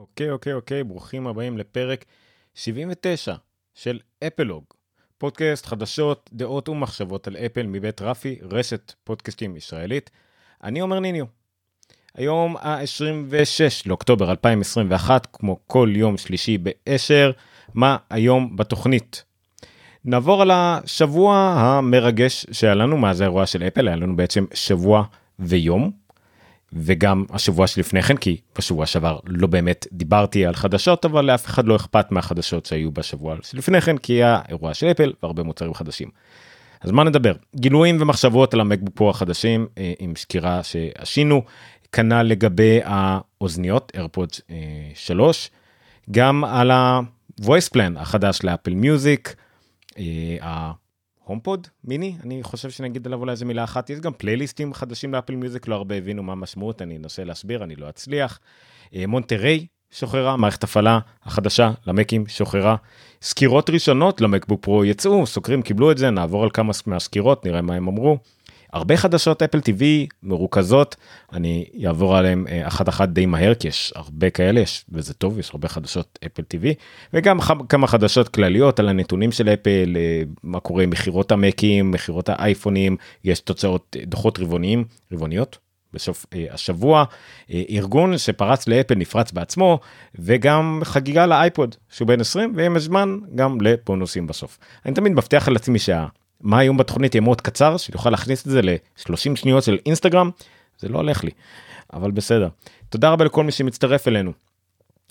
אוקיי, אוקיי, אוקיי, ברוכים הבאים לפרק 79 של אפלוג, פודקאסט חדשות, דעות ומחשבות על אפל מבית רפי, רשת פודקאסטים ישראלית. אני עומר ניניו. היום ה-26 לאוקטובר 2021, כמו כל יום שלישי ב-10, מה היום בתוכנית? נעבור על השבוע המרגש שהיה לנו מאז האירוע של אפל, היה לנו בעצם שבוע ויום, וגם השבוע שלפני כן, כי בשבוע שעבר לא באמת דיברתי על חדשות, אבל לאף אחד לא אכפת מהחדשות שהיו בשבוע שלפני כן, כי היה אירוע של אפל והרבה מוצרים חדשים. אז מה נדבר? גילויים ומחשבות על המקבוק פרו החדשים, אה, עם סקירה שעשינו, כנ"ל לגבי האוזניות, AirPods 3, גם על ה-voice plan החדש לאפל מיוזיק, הומפוד מיני אני חושב שנגיד עליו אולי איזה מילה אחת יש גם פלייליסטים חדשים לאפל מיוזיק לא הרבה הבינו מה המשמעות אני אנסה להסביר אני לא אצליח. אה, מונטריי שוחררה מערכת הפעלה החדשה למקים שוחררה סקירות ראשונות למקבוק פרו יצאו סוקרים קיבלו את זה נעבור על כמה מהסקירות נראה מה הם אמרו. הרבה חדשות אפל TV מרוכזות אני אעבור עליהם אה, אחת אחת די מהר כי יש הרבה כאלה יש וזה טוב יש הרבה חדשות אפל TV וגם כמה חדשות כלליות על הנתונים של אפל אה, מה קורה מכירות המקים מכירות האייפונים יש תוצאות אה, דוחות רבעוניים רבעוניות בסוף השבוע ארגון שפרץ לאפל נפרץ בעצמו וגם חגיגה לאייפוד שהוא בן 20 ועם הזמן גם לבונוסים בסוף. אני תמיד מבטיח על עצמי שה... מה היום בתוכנית יהיה מאוד קצר שאני אוכל להכניס את זה ל-30 שניות של אינסטגרם זה לא הולך לי אבל בסדר תודה רבה לכל מי שמצטרף אלינו.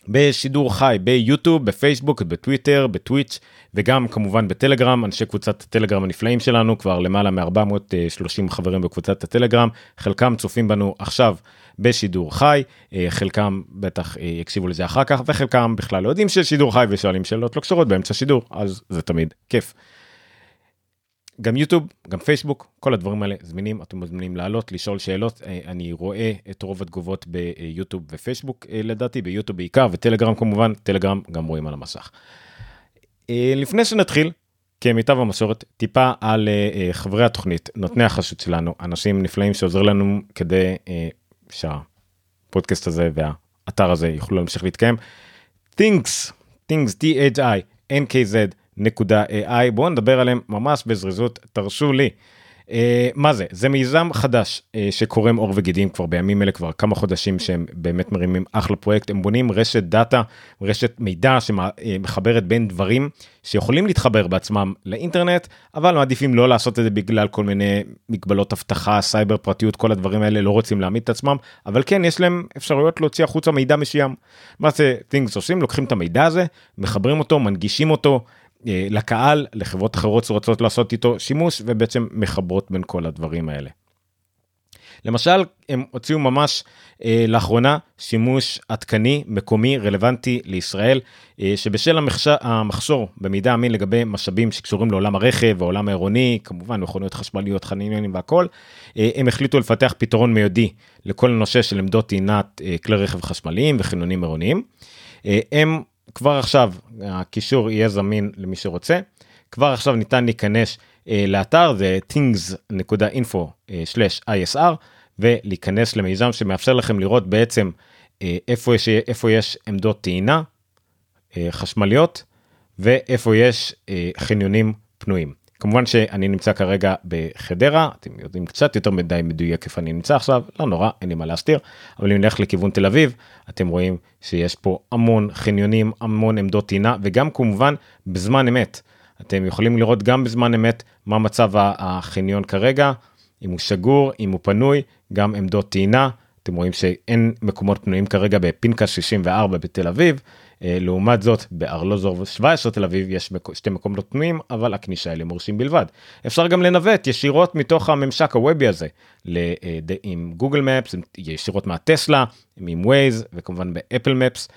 בשידור חי ביוטיוב בפייסבוק בטוויטר בטוויץ' וגם כמובן בטלגרם אנשי קבוצת הטלגרם הנפלאים שלנו כבר למעלה מ-430 חברים בקבוצת הטלגרם חלקם צופים בנו עכשיו בשידור חי אה, חלקם בטח אה, יקשיבו לזה אחר כך וחלקם בכלל לא יודעים שיש שידור חי ושואלים שאלות לא קשורות באמצע שידור אז זה תמיד כיף. גם יוטיוב, גם פייסבוק, כל הדברים האלה זמינים, אתם מוזמנים לעלות, לשאול שאלות. אה, אני רואה את רוב התגובות ביוטיוב ופייסבוק אה, לדעתי, ביוטיוב בעיקר, וטלגרם כמובן, טלגרם גם רואים על המסך. אה, לפני שנתחיל, כמיטב המסורת, טיפה על חברי התוכנית, נותני החשות שלנו, אנשים נפלאים שעוזר לנו כדי שהפודקאסט הזה והאתר הזה יוכלו להמשיך להתקיים. things, things, t-h-i, n-k-z, AI בואו נדבר עליהם ממש בזריזות תרשו לי. Uh, מה זה זה מיזם חדש uh, שקורם עור וגידים כבר בימים אלה כבר כמה חודשים שהם באמת מרימים אחלה פרויקט הם בונים רשת דאטה רשת מידע שמחברת בין דברים שיכולים להתחבר בעצמם לאינטרנט אבל מעדיפים לא לעשות את זה בגלל כל מיני מגבלות אבטחה סייבר פרטיות כל הדברים האלה לא רוצים להעמיד את עצמם אבל כן יש להם אפשרויות להוציא החוצה מידע מסוים. מה זה things עושים לוקחים את המידע הזה מחברים אותו מנגישים אותו אה, לקהל, לחברות אחרות שרוצות לעשות איתו שימוש ובעצם מחברות בין כל הדברים האלה. למשל הם הוציאו ממש אה, לאחרונה שימוש עדכני מקומי רלוונטי לישראל אה, שבשל המחש... המחסור במידע אמין לגבי משאבים שקשורים לעולם הרכב ועולם העירוני כמובן מכוניות חשמליות חניונים והכל אה, הם החליטו לפתח פתרון מיידי לכל הנושא של עמדות טעינת אה, כלי רכב חשמליים וחניונים עירוניים. אה, הם כבר עכשיו הקישור יהיה זמין למי שרוצה. כבר עכשיו ניתן להיכנס uh, לאתר זה things.info/isr אה, ולהיכנס למיזם שמאפשר לכם לראות בעצם uh, איפה יש איפה יש עמדות טעינה uh, חשמליות ואיפה יש uh, חניונים פנויים. כמובן שאני נמצא כרגע בחדרה אתם יודעים קצת יותר מדי מדויק איפה אני נמצא עכשיו לא נורא אין לי מה להסתיר אבל אם נלך לכיוון תל אביב אתם רואים שיש פה המון חניונים המון עמדות טעינה וגם כמובן בזמן אמת. אתם יכולים לראות גם בזמן אמת מה מצב החניון כרגע אם הוא שגור אם הוא פנוי גם עמדות טעינה אתם רואים שאין מקומות פנויים כרגע בפנקס 64 בתל אביב לעומת זאת בארלוזור 17 תל אביב יש שתי מקומות פנויים אבל הכניסה אלה מורשים בלבד. אפשר גם לנווט ישירות מתוך הממשק הוובי הזה אה, עם גוגל מפס ישירות מהטסלה עם ווייז וכמובן באפל מפס.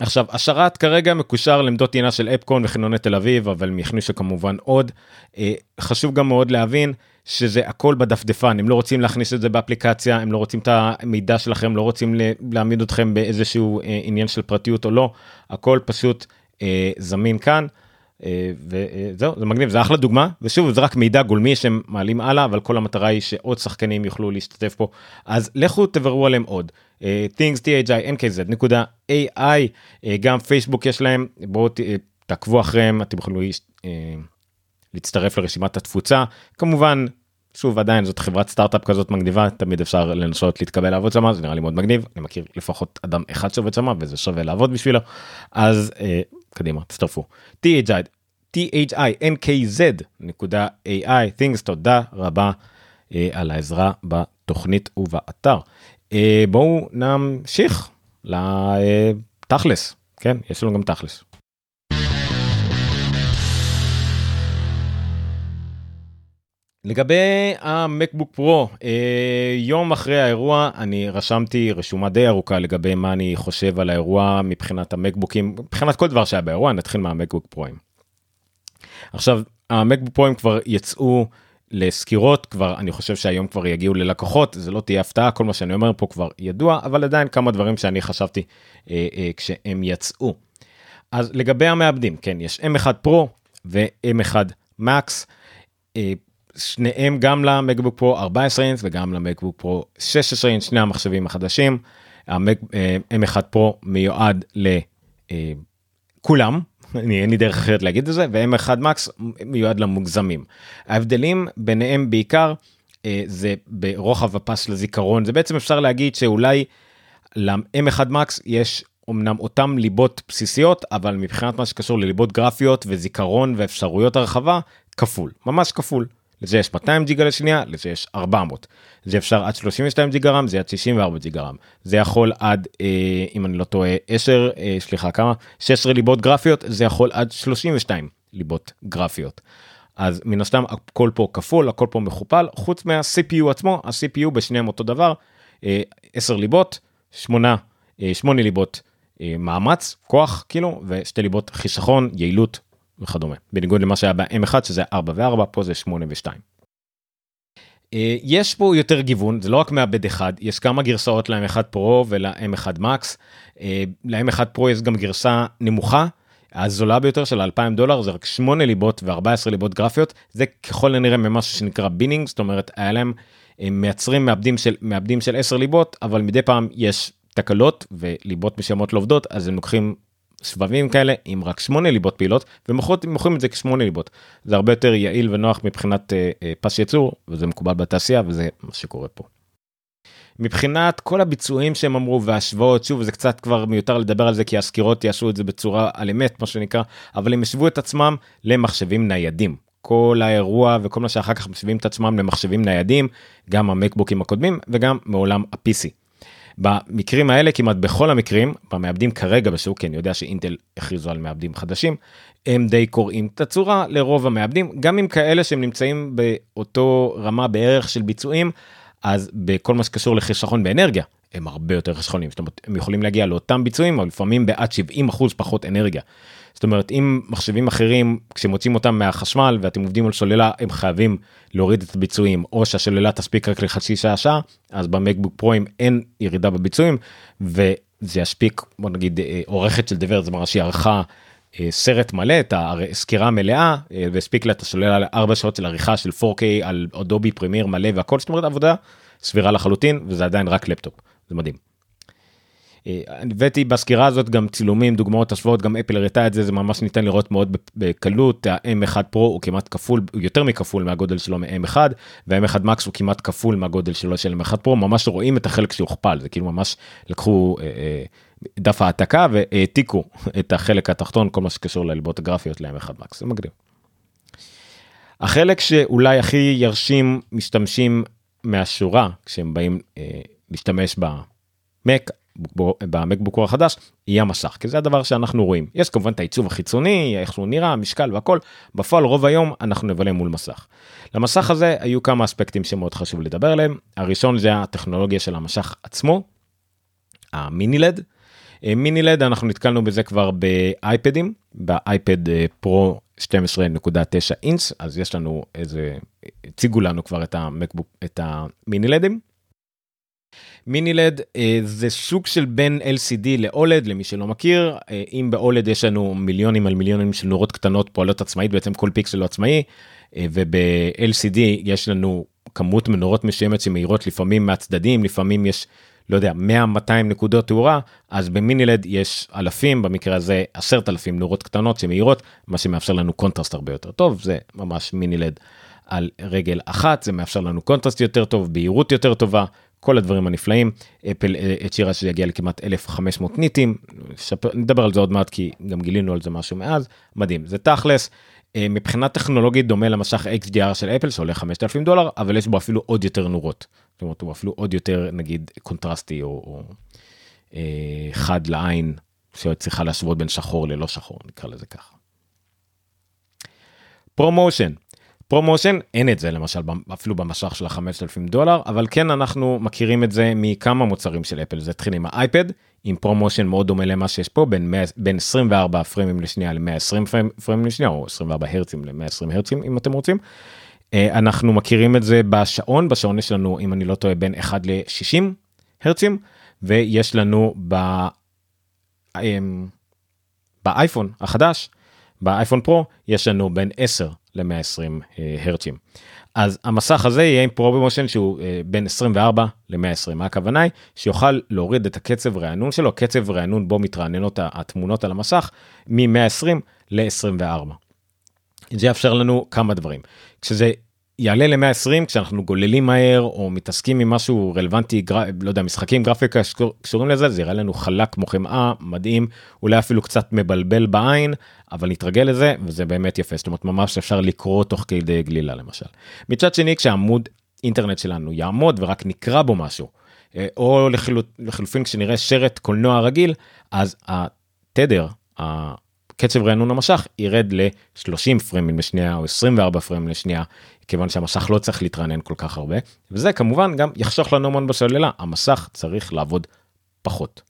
עכשיו השרת כרגע מקושר לעמדות טעינה של אפקון וחניוני תל אביב אבל הם יכניסו כמובן עוד. אה, חשוב גם מאוד להבין שזה הכל בדפדפן. הם לא רוצים להכניס את זה באפליקציה הם לא רוצים את המידע שלכם לא רוצים להעמיד אתכם באיזשהו אה, עניין של פרטיות או לא. הכל פשוט אה, זמין כאן וזהו זה מגניב זה אחלה דוגמה ושוב זה רק מידע גולמי שהם מעלים הלאה אבל כל המטרה היא שעוד שחקנים יוכלו להשתתף פה. אז לכו תבררו עליהם עוד. אה, things thi nkz נקודה ai אה, גם פייסבוק יש להם בואו תעקבו אחריהם אתם יכולים להצטרף לרשימת התפוצה. כמובן שוב עדיין זאת חברת סטארט-אפ כזאת מגניבה תמיד אפשר לנסות להתקבל לעבוד שם זה נראה לי מאוד מגניב אני מכיר לפחות אדם אחד שעובד שם וזה שווה לעבוד בשבילו. אז אה, קדימה תצטרפו. THI THINKZ נקודה AI things תודה רבה אה, על העזרה בתוכנית ובאתר. אה, בואו נמשיך לתכלס כן יש לנו גם תכלס. לגבי המקבוק פרו יום אחרי האירוע אני רשמתי רשומה די ארוכה לגבי מה אני חושב על האירוע מבחינת המקבוקים מבחינת כל דבר שהיה באירוע נתחיל מהמקבוק פרוים. עכשיו המקבוק פרוים כבר יצאו לסקירות כבר אני חושב שהיום כבר יגיעו ללקוחות זה לא תהיה הפתעה כל מה שאני אומר פה כבר ידוע אבל עדיין כמה דברים שאני חשבתי אה, אה, כשהם יצאו. אז לגבי המעבדים כן יש m1 פרו ו-m1 מקס. אה, שניהם גם למקבוק פרו 14 אינץ וגם למקבוק פרו 16 אינץ שני המחשבים החדשים. M1 פרו מיועד לכולם אני אין לי דרך אחרת להגיד את זה ו-M1 מקס מיועד למוגזמים. ההבדלים ביניהם בעיקר אה, זה ברוחב הפס לזיכרון זה בעצם אפשר להגיד שאולי ל-M1 מקס יש אמנם אותם ליבות בסיסיות אבל מבחינת מה שקשור לליבות גרפיות וזיכרון ואפשרויות הרחבה כפול ממש כפול. לזה יש 200 ג'יגה לשנייה, לזה יש 400. זה אפשר עד 32 ג'יגה רם, זה עד 64 ג'יגה רם. זה יכול עד, אה, אם אני לא טועה, 10, אה, סליחה, כמה? 16 ליבות גרפיות, זה יכול עד 32 ליבות גרפיות. אז מן הסתם הכל פה כפול, הכל פה מכופל, חוץ מה-CPU עצמו, ה-CPU בשניהם אותו דבר, אה, 10 ליבות, 8, אה, 8 ליבות אה, מאמץ, כוח, כאילו, ושתי ליבות חיסכון, יעילות וכדומה בניגוד למה שהיה ב-M1 שזה 4 ו-4 פה זה 8 ו-2. יש פה יותר גיוון זה לא רק מעבד אחד יש כמה גרסאות ל-M1 פרו ול-M1 מקס. ל-M1 פרו יש גם גרסה נמוכה הזולה ביותר של 2,000 דולר זה רק 8 ליבות ו-14 ליבות גרפיות זה ככל הנראה ממשהו שנקרא בינינג זאת אומרת היה להם הם מייצרים מעבדים של מעבדים של 10 ליבות אבל מדי פעם יש תקלות וליבות מסוימות לא עובדות אז הם לוקחים שבבים כאלה עם רק שמונה ליבות פעילות ומוכרים את זה כשמונה ליבות זה הרבה יותר יעיל ונוח מבחינת אה, אה, פס ייצור וזה מקובל בתעשייה וזה מה שקורה פה. מבחינת כל הביצועים שהם אמרו והשוואות שוב זה קצת כבר מיותר לדבר על זה כי הסקירות יעשו את זה בצורה על אמת מה שנקרא אבל הם השוו את עצמם למחשבים ניידים כל האירוע וכל מה שאחר כך משווים את עצמם למחשבים ניידים גם המקבוקים הקודמים וגם מעולם ה-PC. במקרים האלה כמעט בכל המקרים במעבדים כרגע בשוק כי אני יודע שאינטל הכריזו על מעבדים חדשים הם די קוראים את הצורה לרוב המעבדים גם עם כאלה שהם נמצאים באותו רמה בערך של ביצועים אז בכל מה שקשור לחיסכון באנרגיה הם הרבה יותר חסכונים זאת אומרת הם יכולים להגיע לאותם ביצועים אבל לפעמים בעד 70 אחוז פחות אנרגיה. זאת אומרת אם מחשבים אחרים כשמוצאים אותם מהחשמל ואתם עובדים על סוללה הם חייבים להוריד את הביצועים. או שהשוללה תספיק רק לחצי שעה שעה אז במקבוק פרוים אין ירידה בביצועים וזה ישפיק בוא נגיד אה, עורכת של דבר זה מראה שהיא ערכה אה, סרט מלא את הסקירה המלאה אה, והספיק לה את השוללה לארבע שעות של עריכה של 4K על אודובי פרמיר מלא והכל. זאת אומרת עבודה סבירה לחלוטין וזה עדיין רק לפטופ זה מדהים. אה, הבאתי בסקירה הזאת גם צילומים דוגמאות השוואות גם אפל הראתה את זה זה ממש ניתן לראות מאוד בקלות ה-M1 פרו הוא כמעט כפול הוא יותר מכפול מהגודל שלו מ-M1 וה-M1 מקס הוא כמעט כפול מהגודל שלו של M1 פרו ממש רואים את החלק שהוכפל זה כאילו ממש לקחו אה, אה, דף העתקה והעתיקו את החלק התחתון כל מה שקשור לליבות הגרפיות ל-M1 מקס זה מגניב. החלק שאולי הכי ירשים משתמשים מהשורה כשהם באים אה, להשתמש במק במקבוק החדש יהיה המסך כי זה הדבר שאנחנו רואים יש כמובן את העיצוב החיצוני איך שהוא נראה משקל והכל בפועל רוב היום אנחנו נבלה מול מסך. למסך הזה היו כמה אספקטים שמאוד חשוב לדבר עליהם הראשון זה הטכנולוגיה של המשך עצמו. המיני לד. מיני לד אנחנו נתקלנו בזה כבר באייפדים באייפד אה, פרו 12.9 אינץ אז יש לנו איזה הציגו לנו כבר את המקבוק את המיני לדים. מיני לד אה, זה סוג של בין LCD ל-OLED למי שלא מכיר. אה, אם ב-OLED יש לנו מיליונים על מיליונים של נורות קטנות פועלות עצמאית בעצם כל פיקסל הוא עצמאי אה, וב-LCD יש לנו כמות מנורות מסוימת שמאירות לפעמים מהצדדים לפעמים יש לא יודע 100-200 נקודות תאורה אז ב mini LED יש אלפים במקרה הזה עשרת אלפים נורות קטנות שמאירות מה שמאפשר לנו קונטרסט הרבה יותר טוב זה ממש mini LED על רגל אחת זה מאפשר לנו קונטרסט יותר טוב בהירות יותר טובה כל הדברים הנפלאים. אפל אה, הצהירה שזה יגיע לכמעט 1500 ניטים. שפר, נדבר על זה עוד מעט כי גם גילינו על זה משהו מאז. מדהים. זה תכלס אה, מבחינה טכנולוגית דומה למסך XDR של אפל שעולה 5,000 דולר אבל יש בו אפילו עוד יותר נורות. זאת אומרת הוא אפילו עוד יותר נגיד קונטרסטי או, או אה, חד לעין שצריכה להשוות בין שחור ללא שחור נקרא לזה ככה. ProMotion ProMotion אין את זה למשל אפילו במסך של ה-5,000 דולר אבל כן אנחנו מכירים את זה מכמה מוצרים של אפל זה התחיל עם האייפד עם ProMotion מאוד דומה למה שיש פה בין, 100, בין 24 פריימים לשנייה ל-120 פריימים לשנייה או 24 הרצים ל-120 הרצים אם אתם רוצים. אה, אנחנו מכירים את זה בשעון בשעון יש לנו אם אני לא טועה בין 1 ל-60 הרצים ויש לנו ב... אמ, באייפון החדש באייפון פרו יש לנו בין 10 ל-120 אה, הרצים. אז המסך הזה יהיה עם פרובמושן שהוא אה, בין 24 ל-120 מה הכוונה היא שיוכל להוריד את הקצב רענון שלו קצב רענון בו מתרעננות התמונות על המסך מ-120 ל-24. זה יאפשר לנו כמה דברים כשזה יעלה ל-120 כשאנחנו גוללים מהר או מתעסקים עם משהו רלוונטי גר... לא יודע משחקים גרפיקה שקשורים לזה זה יראה לנו חלק כמו חמאה מדהים אולי אפילו קצת מבלבל בעין אבל נתרגל לזה וזה באמת יפה זאת אומרת ממש אפשר לקרוא תוך כדי גלילה למשל. מצד שני כשעמוד אינטרנט שלנו יעמוד ורק נקרא בו משהו אה, או לחילופ... לחילופין כשנראה שרת קולנוע רגיל אז התדר. קצב רענון המשך ירד ל-30 פרמים לשנייה או 24 פרמים לשנייה כיוון שהמסך לא צריך להתרענן כל כך הרבה וזה כמובן גם יחסוך לנו המון בסוללה המסך צריך לעבוד פחות.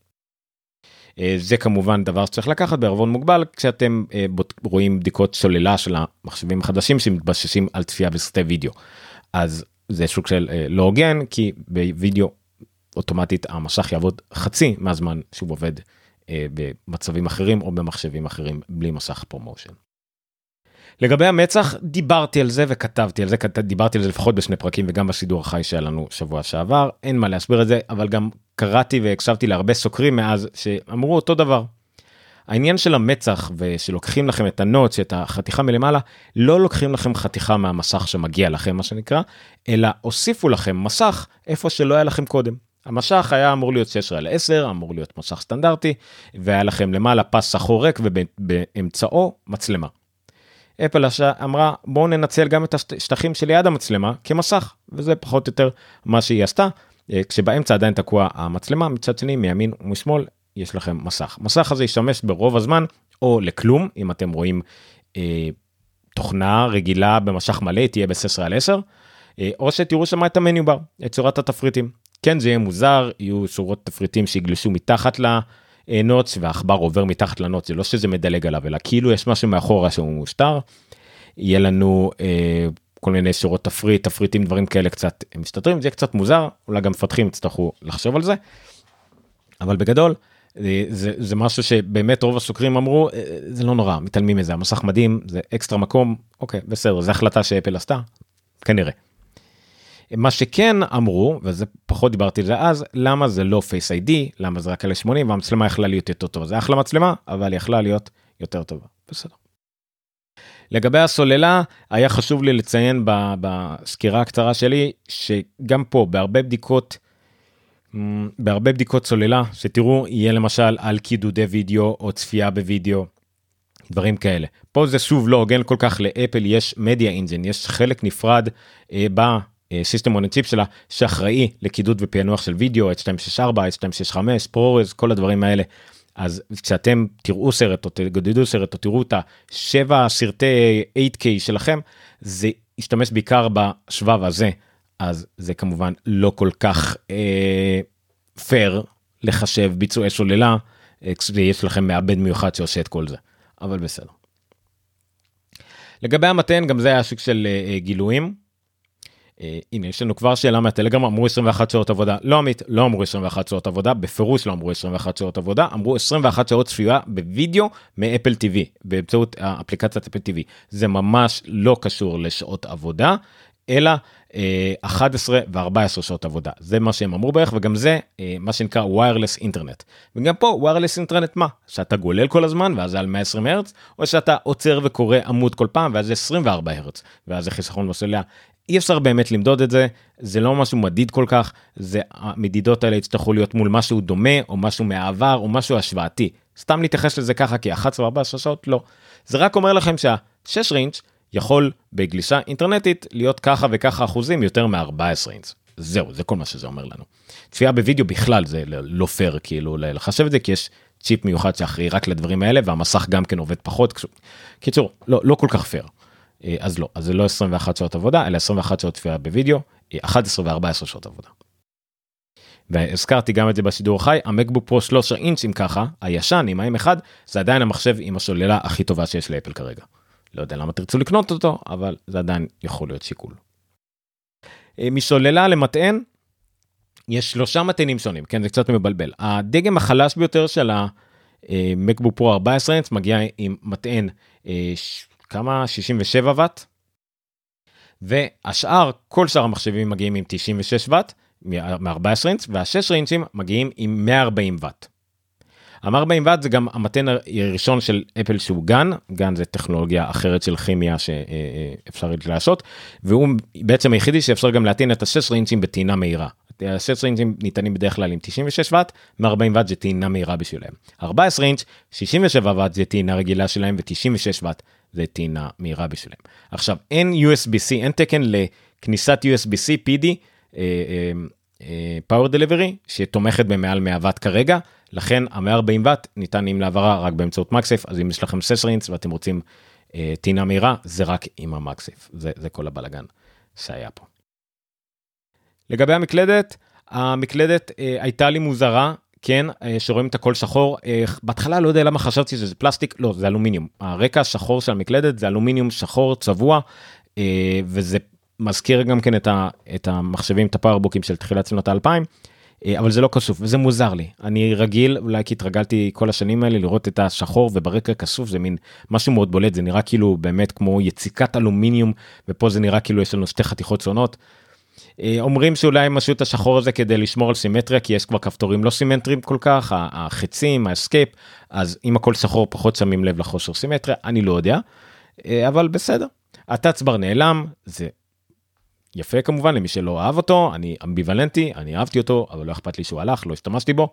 אה, זה כמובן דבר שצריך לקחת בערבון מוגבל כשאתם אה, רואים בדיקות סוללה של המחשבים החדשים שמתבססים על צפייה בסרטי וידאו. אז זה שוק של אה, לא הוגן כי בווידאו אוטומטית המסך יעבוד חצי מהזמן שהוא עובד במצבים אחרים או במחשבים אחרים בלי מסך ProMotion. לגבי המצח דיברתי על זה וכתבתי על זה דיברתי על זה לפחות בשני פרקים וגם בשידור החי שהיה לנו שבוע שעבר אין מה להסביר את זה אבל גם קראתי והקשבתי להרבה סוקרים מאז שאמרו אותו דבר. העניין של המצח ושלוקחים לכם את ה notch את החתיכה מלמעלה לא לוקחים לכם חתיכה מהמסך שמגיע לכם מה שנקרא אלא הוסיפו לכם מסך איפה שלא היה לכם קודם. המשך היה אמור להיות 16 על 10 אמור להיות מסך סטנדרטי והיה לכם למעלה פס שחור ריק ובאמצעו מצלמה. אפל אמרה בואו ננצל גם את השטחים שליד המצלמה כמסך וזה פחות או יותר מה שהיא עשתה. אה, כשבאמצע עדיין תקוע המצלמה מצד שני מימין ומשמאל יש לכם מסך. מסך הזה ישמש ברוב הזמן או לכלום אם אתם רואים אה, תוכנה רגילה במשך מלא תהיה ב-16 על 10 אה, או שתראו שם את המניו בר את צורת התפריטים כן זה יהיה מוזר יהיו שורות תפריטים שיגלשו מתחת ל... נוטס והעכבר עובר מתחת לנוטס זה לא שזה מדלג עליו אלא כאילו יש משהו מאחורה שהוא מושטר. יהיה לנו אה, כל מיני שורות תפריט תפריטים דברים כאלה קצת מסתתרים זה קצת מוזר אולי גם מפתחים יצטרכו לחשוב על זה. אבל בגדול אה, זה, זה משהו שבאמת רוב הסוקרים אמרו אה, זה לא נורא מתעלמים מזה המסך מדהים זה אקסטרה מקום אוקיי בסדר זה החלטה שאפל עשתה כנראה. מה שכן אמרו וזה פחות דיברתי על זה אז למה זה לא Face ID למה זה רק אלף 80 והמצלמה יכלה להיות יותר טובה. זה אחלה מצלמה אבל יכלה להיות יותר טובה. בסדר. לגבי הסוללה היה חשוב לי לציין בסקירה הקצרה שלי שגם פה בהרבה בדיקות בהרבה בדיקות סוללה שתראו יהיה למשל על קידודי וידאו או צפייה בווידאו דברים כאלה. פה זה שוב לא הוגן כל כך לאפל יש media engine יש חלק נפרד אה, system on chip שלה שאחראי לקידוד ופענוח של וידאו H264 H265 ProRes כל הדברים האלה. אז כשאתם תראו סרט או תקודדו סרט או תראו את השבע סרטי 8K שלכם זה ישתמש בעיקר בשבב הזה אז זה כמובן לא כל כך אה, פייר לחשב ביצועי שוללה אה, כשיש לכם מעבד מיוחד שעושה את כל זה אבל בסדר. לגבי המתן גם זה היה שוק של אה, גילויים. אה, הנה יש לנו כבר שאלה מהטלגרם אמרו 21 שעות עבודה. לא עמית לא אמרו 21 שעות עבודה בפירוש לא אמרו 21 שעות עבודה אמרו 21 שעות צפייה בווידאו מאפל TV באמצעות האפליקציית אפל TV זה ממש לא קשור לשעות עבודה אלא 11 ו-14 שעות עבודה. זה מה שהם אמרו בערך וגם זה אה, מה שנקרא wireless אינטרנט וגם פה wireless אינטרנט מה? שאתה גולל כל הזמן ואז זה על 120 הרץ או שאתה עוצר וקורא עמוד כל פעם ואז זה 24 הרץ ואז זה חיסכון בסוליה אי אפשר באמת למדוד את זה זה לא משהו מדיד כל כך זה המדידות האלה יצטרכו להיות מול משהו דומה או משהו מהעבר או משהו השוואתי סתם להתייחס לזה ככה כי 11 ו-14 שעות לא זה רק אומר לכם שה-16 אינץ' יכול בגלישה אינטרנטית להיות ככה וככה אחוזים יותר מ-14 אינץ. זהו, זה כל מה שזה אומר לנו. צפייה בווידאו בכלל זה לא פייר כאילו לחשב את זה כי יש צ'יפ מיוחד שאחראי רק לדברים האלה והמסך גם כן עובד פחות. קיצור, לא, לא כל כך פייר. אה, אז לא, אז זה לא 21 שעות עבודה אלא 21 שעות צפייה בווידאו, 11 ו-14 שעות עבודה. והזכרתי גם את זה בשידור החי, המקבוק פרו 13 אינץ' אם ככה, הישן עם ה-M1, זה עדיין המחשב עם השוללה הכי טובה שיש לאפל כרגע. לא יודע למה תרצו לקנות אותו, אבל זה עדיין יכול להיות שיקול. אה, משוללה למטען, יש שלושה מטענים שונים, כן, זה קצת מבלבל. הדגם החלש ביותר של המקבוק פרו 14 אינץ מגיע עם מטען אה, כמה 67 ואט. והשאר, כל שאר המחשבים מגיעים עם 96 ואט מ-14 אינץ, וה-6 אינצ'ים מגיעים עם 140 ואט. ה-140 ואט זה גם המתן הראשון של אפל שהוא גן, גן זה טכנולוגיה אחרת של כימיה שאפשר לעשות, והוא בעצם היחידי שאפשר גם להטעין את ה-6 אינצ'ים בטעינה מהירה. ה-16 אינצ'ים ניתנים בדרך כלל עם 96 ואט, מ-40 ואט זה טעינה מהירה בשבילם. 14 אינץ', 67 ואט זה טעינה רגילה שלהם ו-96 ואט זה טעינה מהירה בשבילם. עכשיו אין USB-C, אין תקן לכניסת USB-C PD, פאוור דליברי, שתומכת במעל 100 ואט כרגע, לכן ה-140 ואט ניתנים להעברה רק באמצעות מקסייף, אז אם יש לכם 16 אינץ' ואתם רוצים אה, טעינה מהירה, זה רק עם המקסייף, זה, זה כל הבלאגן שהיה פה. לגבי המקלדת, המקלדת אה, הייתה לי מוזרה, כן, אה, שרואים את הכל שחור. אה, בהתחלה לא יודע למה חשבתי שזה פלסטיק, לא, זה אלומיניום. הרקע השחור של המקלדת זה אלומיניום שחור צבוע, אה, וזה מזכיר גם כן את, ה, את המחשבים, את ה PowerBookים של תחילת שנות האלפיים. אבל זה לא כסוף וזה מוזר לי אני רגיל אולי כי התרגלתי כל השנים האלה לראות את השחור וברקע כסוף זה מין משהו מאוד בולט זה נראה כאילו באמת כמו יציקת אלומיניום ופה זה נראה כאילו יש לנו שתי חתיכות שונות. אה, אומרים שאולי הם עשו את השחור הזה כדי לשמור על סימטריה כי יש כבר כפתורים לא סימטריים כל כך החצים ה escape אז אם הכל שחור פחות שמים לב לחוסר סימטריה אני לא יודע אה, אבל בסדר. הטאץ בר נעלם זה יפה כמובן למי שלא אהב אותו אני אמביוולנטי אני אהבתי אותו אבל לא אכפת לי שהוא הלך לא השתמשתי בו.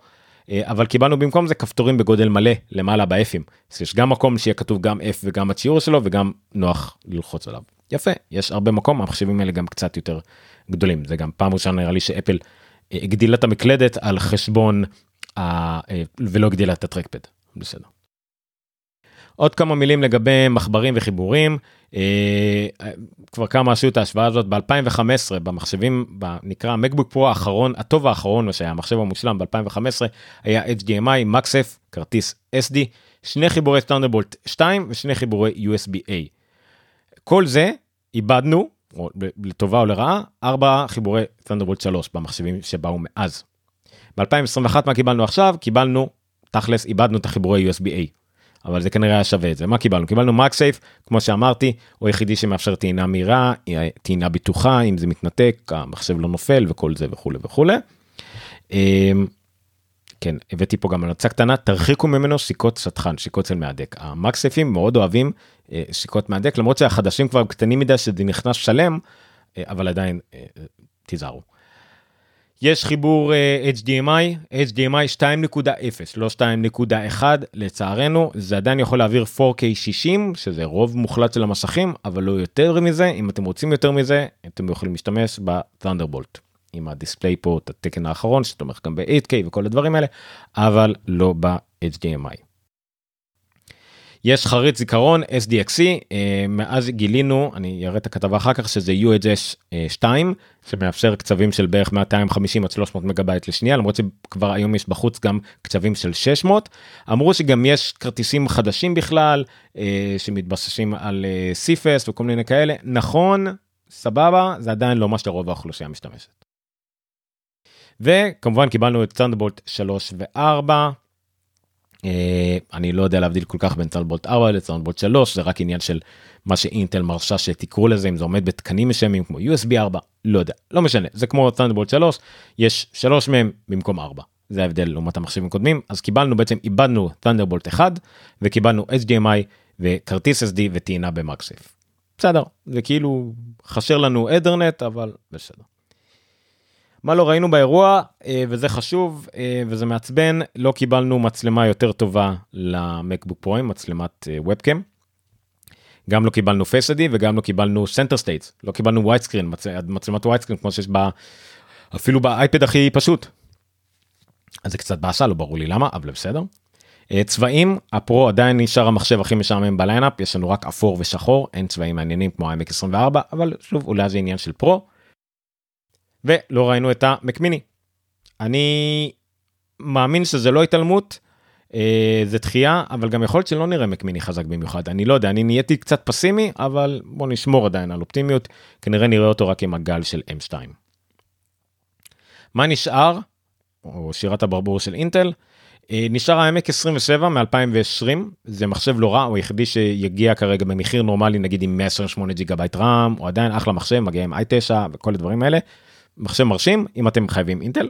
אה, אבל קיבלנו במקום זה כפתורים בגודל מלא למעלה באפים. אז יש גם מקום שיהיה כתוב גם F וגם הציור שלו וגם נוח ללחוץ עליו. יפה יש הרבה מקום המחשבים האלה גם קצת יותר גדולים זה גם פעם ראשונה נראה לי שאפל אה, הגדילה את המקלדת על חשבון ה... אה, ולא הגדילה את הטרקפד. בסדר. עוד כמה מילים לגבי מחברים וחיבורים אה, כבר כמה עשו את ההשוואה הזאת ב2015 במחשבים נקרא מקבוק פרו האחרון הטוב האחרון מה שהיה המחשב המושלם ב2015 היה HDMI מקסף כרטיס SD שני חיבורי סטנדרבולט 2 ושני חיבורי USB-A. כל זה איבדנו או לטובה או לרעה, ארבע חיבורי ת'נדרבולט 3 במחשבים שבאו מאז. ב-2021 מה קיבלנו עכשיו? קיבלנו, תכלס, איבדנו את החיבורי USB-A. אבל זה כנראה היה שווה את זה. מה קיבלנו? קיבלנו מקסייף, כמו שאמרתי, הוא היחידי שמאפשר טעינה מהירה, טעינה בטוחה, אם זה מתנתק, המחשב לא נופל וכל זה וכולי וכולי. אמ, כן, הבאתי פה גם המלצה קטנה, תרחיקו ממנו סיכות שטחן, סיכות של מהדק. המקסייפים מאוד אוהבים אה, סיכות מהדק, למרות שהחדשים כבר קטנים מדי שזה נכנס שלם, אה, אבל עדיין אה, תיזהרו. יש חיבור HDMI, HDMI 2.0, לא 2.1 לצערנו, זה עדיין יכול להעביר 4K 60, שזה רוב מוחלט של המסכים, אבל לא יותר מזה, אם אתם רוצים יותר מזה, אתם יכולים להשתמש ב-Thunderbolt. עם הדיספליי פורט התקן האחרון שתומך גם ב-8K וכל הדברים האלה אבל לא ב-HDMI. יש חריץ זיכרון SDXC אה, מאז גילינו אני אראה את הכתבה אחר כך שזה UHS 2 אה, שמאפשר קצבים של בערך 250 עד 300 מגבייט לשנייה למרות שכבר היום יש בחוץ גם קצבים של 600 אמרו שגם יש כרטיסים חדשים בכלל אה, שמתבססים על CFS וכל מיני כאלה נכון סבבה, זה עדיין לא מה שרוב האוכלוסייה משתמשת. וכמובן קיבלנו את תנדבולט 3 ו-4. אני לא יודע להבדיל כל כך בין תנדבולט 4 לצנדבולט 3, זה רק עניין של מה שאינטל מרשה שתקראו לזה, אם זה עומד בתקנים מסוימים כמו USB 4, לא יודע, לא משנה, זה כמו תנדבולט 3, יש 3 מהם במקום 4. זה ההבדל לעומת המחשבים קודמים אז קיבלנו בעצם איבדנו תנדרבולט 1 וקיבלנו HDMI וכרטיס SD וטעינה במקסיף. בסדר זה כאילו חשר לנו אדרנט אבל בסדר. מה לא ראינו באירוע אה, וזה חשוב אה, וזה מעצבן לא קיבלנו מצלמה יותר טובה למקבוק פרו עם מצלמת ובקאם. גם לא קיבלנו Face ID וגם לא קיבלנו Center Stage לא קיבלנו wide screen מצלמת wide screen כמו שיש בה אפילו באייפד הכי פשוט אז זה קצת באסה לא ברור לי למה אבל בסדר. אה, צבעים הפרו עדיין נשאר המחשב הכי משעמם ב lineup יש לנו רק אפור ושחור אין צבעים מעניינים כמו ה iMac 24 אבל שוב אולי זה עניין של פרו. ולא ראינו את ה Mac mini. אני מאמין שזה לא התעלמות. אה, זה דחייה אבל גם יכול להיות שלא נראה Mac mini חזק במיוחד אני לא יודע אני נהייתי קצת פסימי אבל בוא נשמור עדיין על אופטימיות כנראה נראה אותו רק עם הגל של M2. מה נשאר או שירת הברבור של אינטל. אה, נשאר ה iMac 27 מ-2020 זה מחשב לא רע הוא היחידי שיגיע כרגע במחיר נורמלי נגיד עם 128 ג'יגה בייט RAM או עדיין אחלה מחשב מגיע עם i9 וכל הדברים האלה. מחשב מרשים אם אתם חייבים אינטל.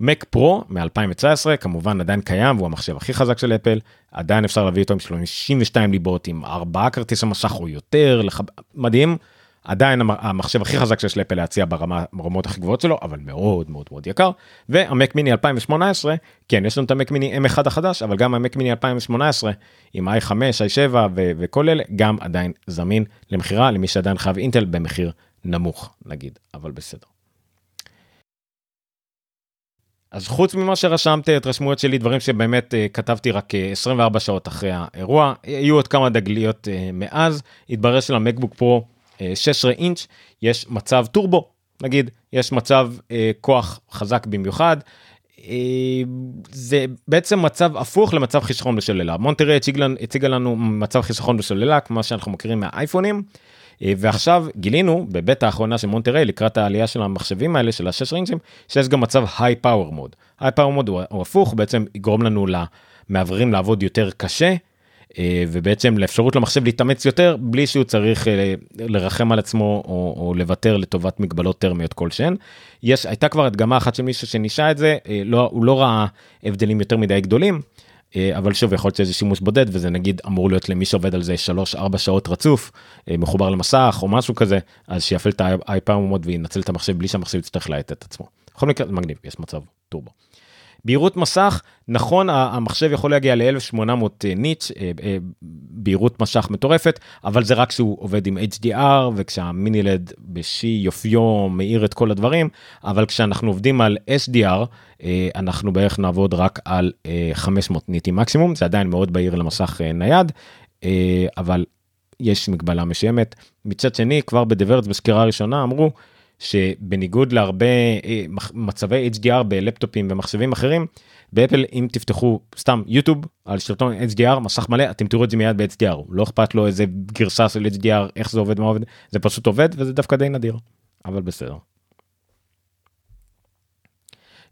מק פרו מ-2019 כמובן עדיין קיים והוא המחשב הכי חזק של אפל עדיין אפשר להביא אותו עם 32 ליבות עם 4 כרטיסי מסך או יותר לח... מדהים עדיין המחשב הכי חזק שיש לאפל להציע ברמה, ברמות הכי גבוהות שלו, אבל מאוד מאוד מאוד יקר. והמק מיני 2018, כן, יש לנו את המק מיני M1 החדש, אבל גם המק מיני 2018 עם i5, i7 ו- וכל אלה, גם עדיין זמין למכירה למי שעדיין חייב אינטל במחיר נמוך, נגיד, אבל בסדר. אז חוץ ממה שרשמתי, התרשמויות שלי, דברים שבאמת uh, כתבתי רק uh, אה, 24 שעות אחרי האירוע, יהיו עוד כמה דגליות uh, מאז, התברר שלמקבוק פרו 16 אינץ' יש מצב טורבו נגיד יש מצב אה, כוח חזק במיוחד. זה בעצם מצב הפוך למצב חיסכון בשוללה מונטרי הציגה לנו מצב חיסכון בשוללה כמו שאנחנו מכירים מהאייפונים. אה, ועכשיו גילינו בבית האחרונה של מונטרי לקראת העלייה של המחשבים האלה של השש רינג'ים שיש גם מצב היי פאוור מוד. היי פאוור מוד הוא הפוך בעצם יגרום לנו למעברים לעבוד יותר קשה אה, ובעצם לאפשרות למחשב להתאמץ יותר בלי שהוא צריך אה, לרחם על עצמו או, או לוותר לטובת מגבלות טרמיות כלשהן. יש הייתה כבר הדגמה אחת של מישהו שניסה את זה לא הוא לא ראה הבדלים יותר מדי גדולים. אבל שוב יכול להיות שזה שימוש בודד וזה נגיד אמור להיות למי שעובד על זה 3-4 שעות רצוף מחובר למסך או משהו כזה אז שיפעיל את האייפאומות וינצל את המחשב בלי שהמחשב יצטרך להאט את עצמו. בכל מקרה זה מגניב יש מצב טורבו. בהירות מסך, נכון המחשב יכול להגיע ל-1800 אה, ניץ', אה, אה, בהירות משך מטורפת, אבל זה רק כשהוא עובד עם HDR וכשהמיני לד בשי יופיו מאיר את כל הדברים, אבל כשאנחנו עובדים על SDR, אנחנו בערך נעבוד רק על 500 ניטים מקסימום, זה עדיין מאוד בהיר למסך נייד, אבל יש מגבלה מסוימת. מצד שני, כבר בדברץ בסקירה הראשונה אמרו, שבניגוד להרבה אה, מצבי HDR בלפטופים ומחשבים אחרים, באפל אם תפתחו סתם יוטיוב על שרטון HDR מסך מלא אתם תראו את זה מיד ב-HDR לא אכפת לו איזה גרסה של HDR איך זה עובד מה עובד זה פשוט עובד וזה דווקא די נדיר אבל בסדר.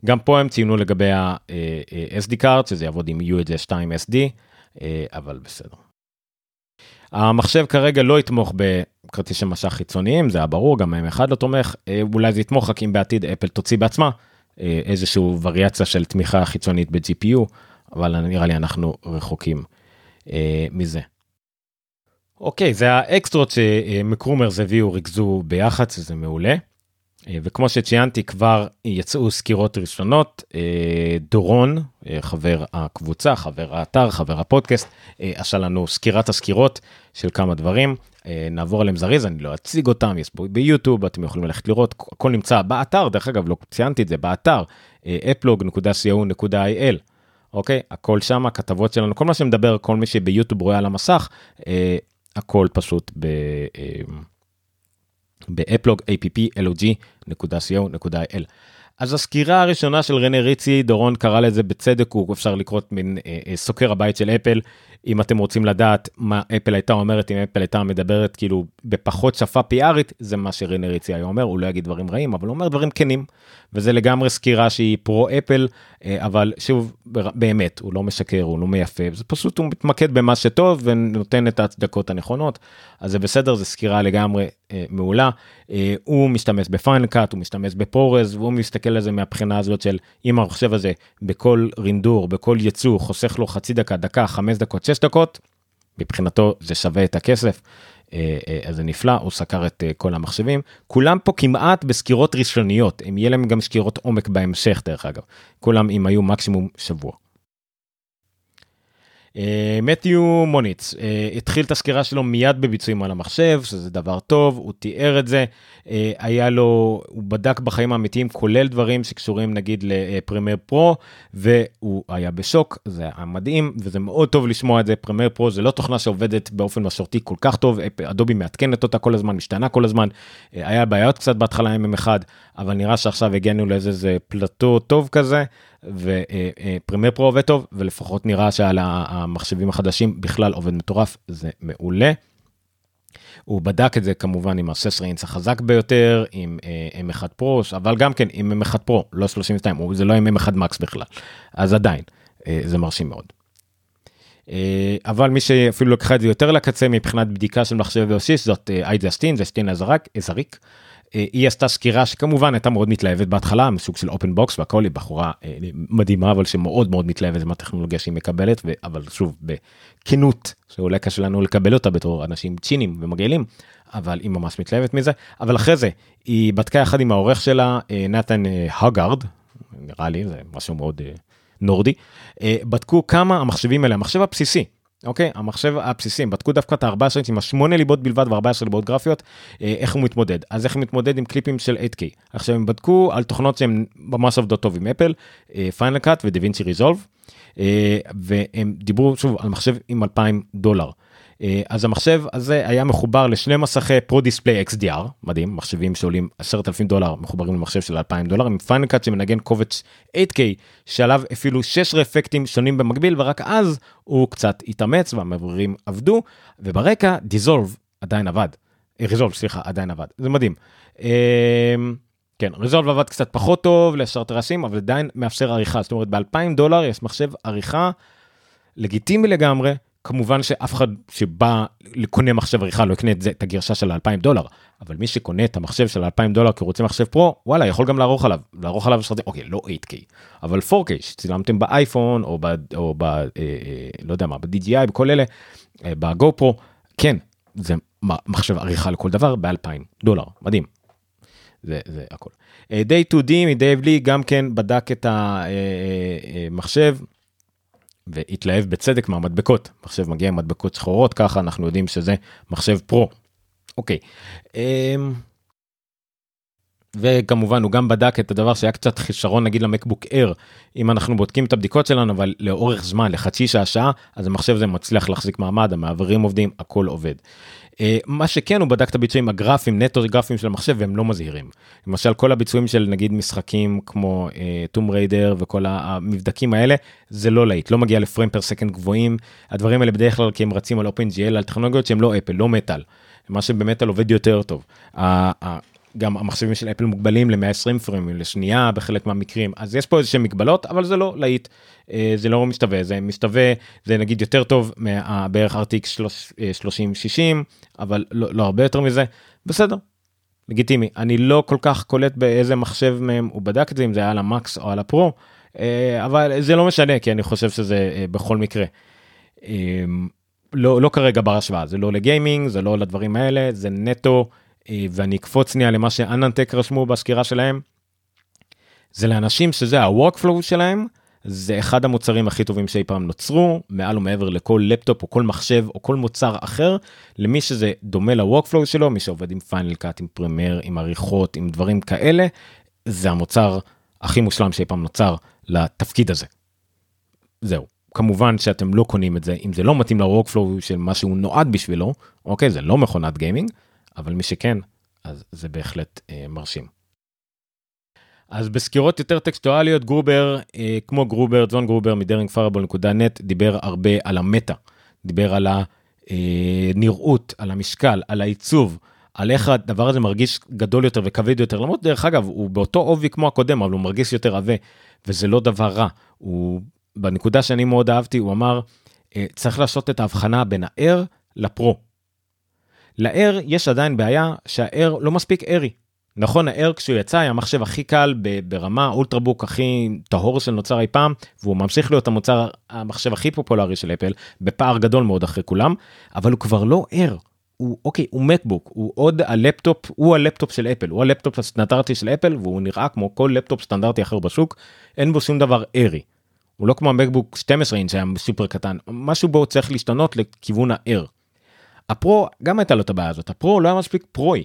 גם פה הם ציינו לגבי ה-SD card אה, שזה יעבוד עם UHD 2 SD אבל בסדר. המחשב כרגע לא יתמוך בכרטיסי משך חיצוניים זה היה ברור גם m 1 לא תומך אה, אולי זה יתמוך רק אם בעתיד אפל תוציא בעצמה אה, איזשהו וריאציה של תמיכה חיצונית ב-GPU אבל נראה לי אנחנו רחוקים אה, מזה. אוקיי זה האקסטרות שמקרומרס הביאו ריכזו ביחד זה מעולה. אה, וכמו שציינתי כבר יצאו סקירות ראשונות. אה, דורון אה, חבר הקבוצה חבר האתר חבר הפודקאסט עשה לנו סקירת הסקירות של כמה דברים. נעבור עליהם זריז אני לא אציג אותם יש פה ביוטיוב אתם יכולים ללכת לראות הכל נמצא באתר דרך אגב לא ציינתי את זה באתר אפלוג.co.il אוקיי? הכל שם הכתבות שלנו כל מה שמדבר כל מי שביוטיוב רואה על המסך הכל פשוט ב... באפלוג applog.co.il. אז הסקירה הראשונה של רנה ריצי, דורון קרא לזה בצדק, הוא אפשר לקרוא מין אה, אה, סוקר הבית של אפל, אם אתם רוצים לדעת מה אפל הייתה אומרת, אם אפל הייתה מדברת כאילו בפחות שפה פיארית, זה מה שרנה ריצי היה אומר, הוא לא יגיד דברים רעים, אבל הוא אומר דברים כנים. וזה לגמרי סקירה שהיא פרו אפל, אה, אבל שוב, באמת, הוא לא משקר, הוא לא מייפה, זה פשוט הוא מתמקד במה שטוב ונותן את ההצדקות הנכונות, אז זה בסדר, זו סקירה לגמרי מעולה. אה, הוא משתמש בפיינל קאט, הוא משתמש בפורז, והוא מסתכל על זה מהבחינה הזאת של אם המחשב הזה בכל רינדור, בכל יצוא, חוסך לו חצי דקה, דקה, חמש דקות, שש דקות, מבחינתו זה שווה את הכסף. אה, אה, אז זה נפלא, הוא סקר את אה, כל המחשבים. כולם פה כמעט בסקירות ראשוניות, אם יהיה להם גם סקירות עומק בהמשך דרך אגב. כולם אם היו מקסימום שבוע. מתיו מוניץ התחיל את הסקירה שלו מיד בביצועים על המחשב שזה דבר טוב הוא תיאר את זה. היה לו הוא בדק בחיים האמיתיים כולל דברים שקשורים נגיד לפרמייר פרו והוא היה בשוק זה היה מדהים וזה מאוד טוב לשמוע את זה. פרמייר פרו זה לא תוכנה שעובדת באופן מסורתי כל כך טוב אדובי מעדכנת אותה כל הזמן משתנה כל הזמן. היה בעיות קצת בהתחלה עם m 1 אבל נראה שעכשיו הגענו לאיזה פלטו טוב כזה ופרמייר פרו עובד טוב ולפחות נראה שעל המחשבים החדשים בכלל עובד מטורף זה מעולה. הוא בדק את זה כמובן עם ה-16 אינץ החזק ביותר עם uh, M1 פרו אבל גם כן עם M1 פרו לא 32 זה לא עם M1 מקס בכלל אז עדיין זה מרשים מאוד. אבל מי שאפילו לקחה את זה יותר לקצה מבחינת בדיקה של מחשבי בסיס זאת איידה סטין זה סטין אזריק אה, היא עשתה סקירה שכמובן הייתה מאוד מתלהבת בהתחלה מסוג של open box והכל היא בחורה אה, מדהימה אבל שמאוד מאוד מתלהבת מהטכנולוגיה שהיא מקבלת אבל שוב בכנות שאולי קשה לנו לקבל אותה בתור אנשים ציניים ומגעילים אבל היא ממש מתלהבת מזה. אבל אחרי זה היא בדקה יחד עם העורך שלה אה, נתן הגארד נראה לי זה משהו מאוד נורדי בדקו כמה המחשבים האלה המחשב הבסיסי אוקיי? המחשב הבסיסי בדקו דווקא את הארבעה עשר אינץ' עם השמונה ליבות בלבד ו-14 ליבות גרפיות אה, איך הוא מתמודד. אז איך הוא מתמודד עם קליפים של 8K עכשיו הם בדקו על תוכנות שהן ממש עובדות טוב עם אפל Final Cut ו-DaVinci Resolve והם דיברו שוב על מחשב עם 2,000 דולר. אה, אז המחשב הזה היה מחובר לשני מסכי Pro Display XDR מדהים מחשבים שעולים 10,000 דולר מחוברים למחשב של 2,000 דולר עם Final Cut שמנגן קובץ 8K שעליו אפילו 6 אפקטים שונים במקביל ורק אז הוא קצת התאמץ והמעברים עבדו וברקע דיזולב עדיין עבד. ריזולב אה, סליחה עדיין עבד זה מדהים. אה, כן ריזולב עבד קצת פחות טוב לשרת ראשים אבל עדיין מאפשר עריכה זאת אומרת ב-2,000 דולר יש מחשב עריכה לגיטימי לגמרי כמובן שאף אחד שבא לקונה מחשב עריכה לא יקנה את, זה, את הגרשה של 2,000 דולר אבל מי שקונה את המחשב של 2,000 דולר כי הוא רוצה מחשב פרו וואלה יכול גם לערוך עליו לערוך עליו שרדים אוקיי לא 8K אבל 4K שצילמתם באייפון או ב... או ב אה, אה, לא יודע מה ב-DJI בכל אלה אה, בגו פרו כן זה מחשב עריכה לכל דבר ב-2,000 דולר מדהים. זה, זה הכל. אה, day to d מדייב לי גם כן בדק את המחשב אה, אה, והתלהב בצדק מהמדבקות מחשב מגיע עם מדבקות שחורות ככה אנחנו יודעים שזה מחשב פרו. אוקיי. אמ, וכמובן הוא גם בדק את הדבר שהיה קצת חישרון נגיד למקבוק אר אם אנחנו בודקים את הבדיקות שלנו אבל לאורך זמן לחצי שעה שעה אז המחשב הזה מצליח להחזיק מעמד המעברים עובדים הכל עובד. אה, מה שכן הוא בדק את הביצועים הגרפיים נטו גרפיים של המחשב והם לא מזהירים. למשל כל הביצועים של נגיד משחקים כמו Tomb uh, Raider וכל המבדקים האלה זה לא להיט לא מגיע ל-frame per second גבוהים הדברים האלה בדרך כלל כי הם רצים על OpenGL על טכנולוגיות שהם לא אפל לא מטאל. מה שב-Metal עובד יותר טוב. גם המחשבים של אפל מוגבלים ל-120 פרימים לשנייה בחלק מהמקרים אז יש פה איזה שהם מגבלות אבל זה לא להיט אה, זה לא משתווה זה משתווה זה נגיד יותר טוב מבערך RTX 3060 אבל לא, לא הרבה יותר מזה בסדר. לגיטימי אני לא כל כך קולט באיזה מחשב מהם הוא בדק את זה אם זה היה על המקס או על הפרו אה, אבל זה לא משנה כי אני חושב שזה אה, בכל מקרה. לא לא כרגע בר השוואה זה לא לגיימינג זה לא לדברים האלה זה נטו. אה, ואני אקפוץ שנייה למה ש-AnandTech רשמו בסקירה שלהם. זה לאנשים שזה ה-workflow שלהם, זה אחד המוצרים הכי טובים שאי פעם נוצרו, מעל ומעבר לכל לפטופ או כל מחשב או כל מוצר אחר, למי שזה דומה ל-workflow שלו, מי שעובד עם Final Cut, עם Premiere, עם עריכות, עם דברים כאלה, זה המוצר הכי מושלם שאי פעם נוצר לתפקיד הזה. זהו. כמובן שאתם לא קונים את זה אם זה לא מתאים ל-workflow של מה שהוא נועד בשבילו, אוקיי, זה לא מכונת גיימינג, אבל מי שכן, אז זה בהחלט אה, מרשים. אז בסקירות יותר טקסטואליות גרובר אה, כמו גרובר ג'ון גרובר מ-Daring Fireball.net דיבר הרבה על המטה דיבר על הנראות על המשקל על העיצוב על איך הדבר הזה מרגיש גדול יותר וכבד יותר למרות דרך אגב הוא באותו עובי כמו הקודם אבל הוא מרגיש יותר עבה וזה לא דבר רע הוא בנקודה שאני מאוד אהבתי הוא אמר אה, צריך לעשות את ההבחנה בין ה-Air ל-Pro. ל-Air יש עדיין בעיה שה-Air לא מספיק airy. נכון, ה-Air כשהוא יצא היה המחשב הכי קל ברמה אולטרבוק הכי טהור שנוצר אי פעם, והוא ממשיך להיות המוצר, המחשב הכי פופולרי של אפל, בפער גדול מאוד אחרי כולם, אבל הוא כבר לא Air. הוא אוקיי הוא מקבוק הוא עוד הלפטופ הוא הלפטופ של אפל הוא הלפטופ הסטנדרטי של אפל והוא נראה כמו כל לפטופ סטנדרטי אחר בשוק אין בו שום דבר ארי. הוא לא כמו המקבוק 12 אינץ' שהיה סופר קטן משהו בו צריך להשתנות לכיוון ה-Air. הפרו גם הייתה לו את הבעיה הזאת הפרו לא היה מספיק פרוי.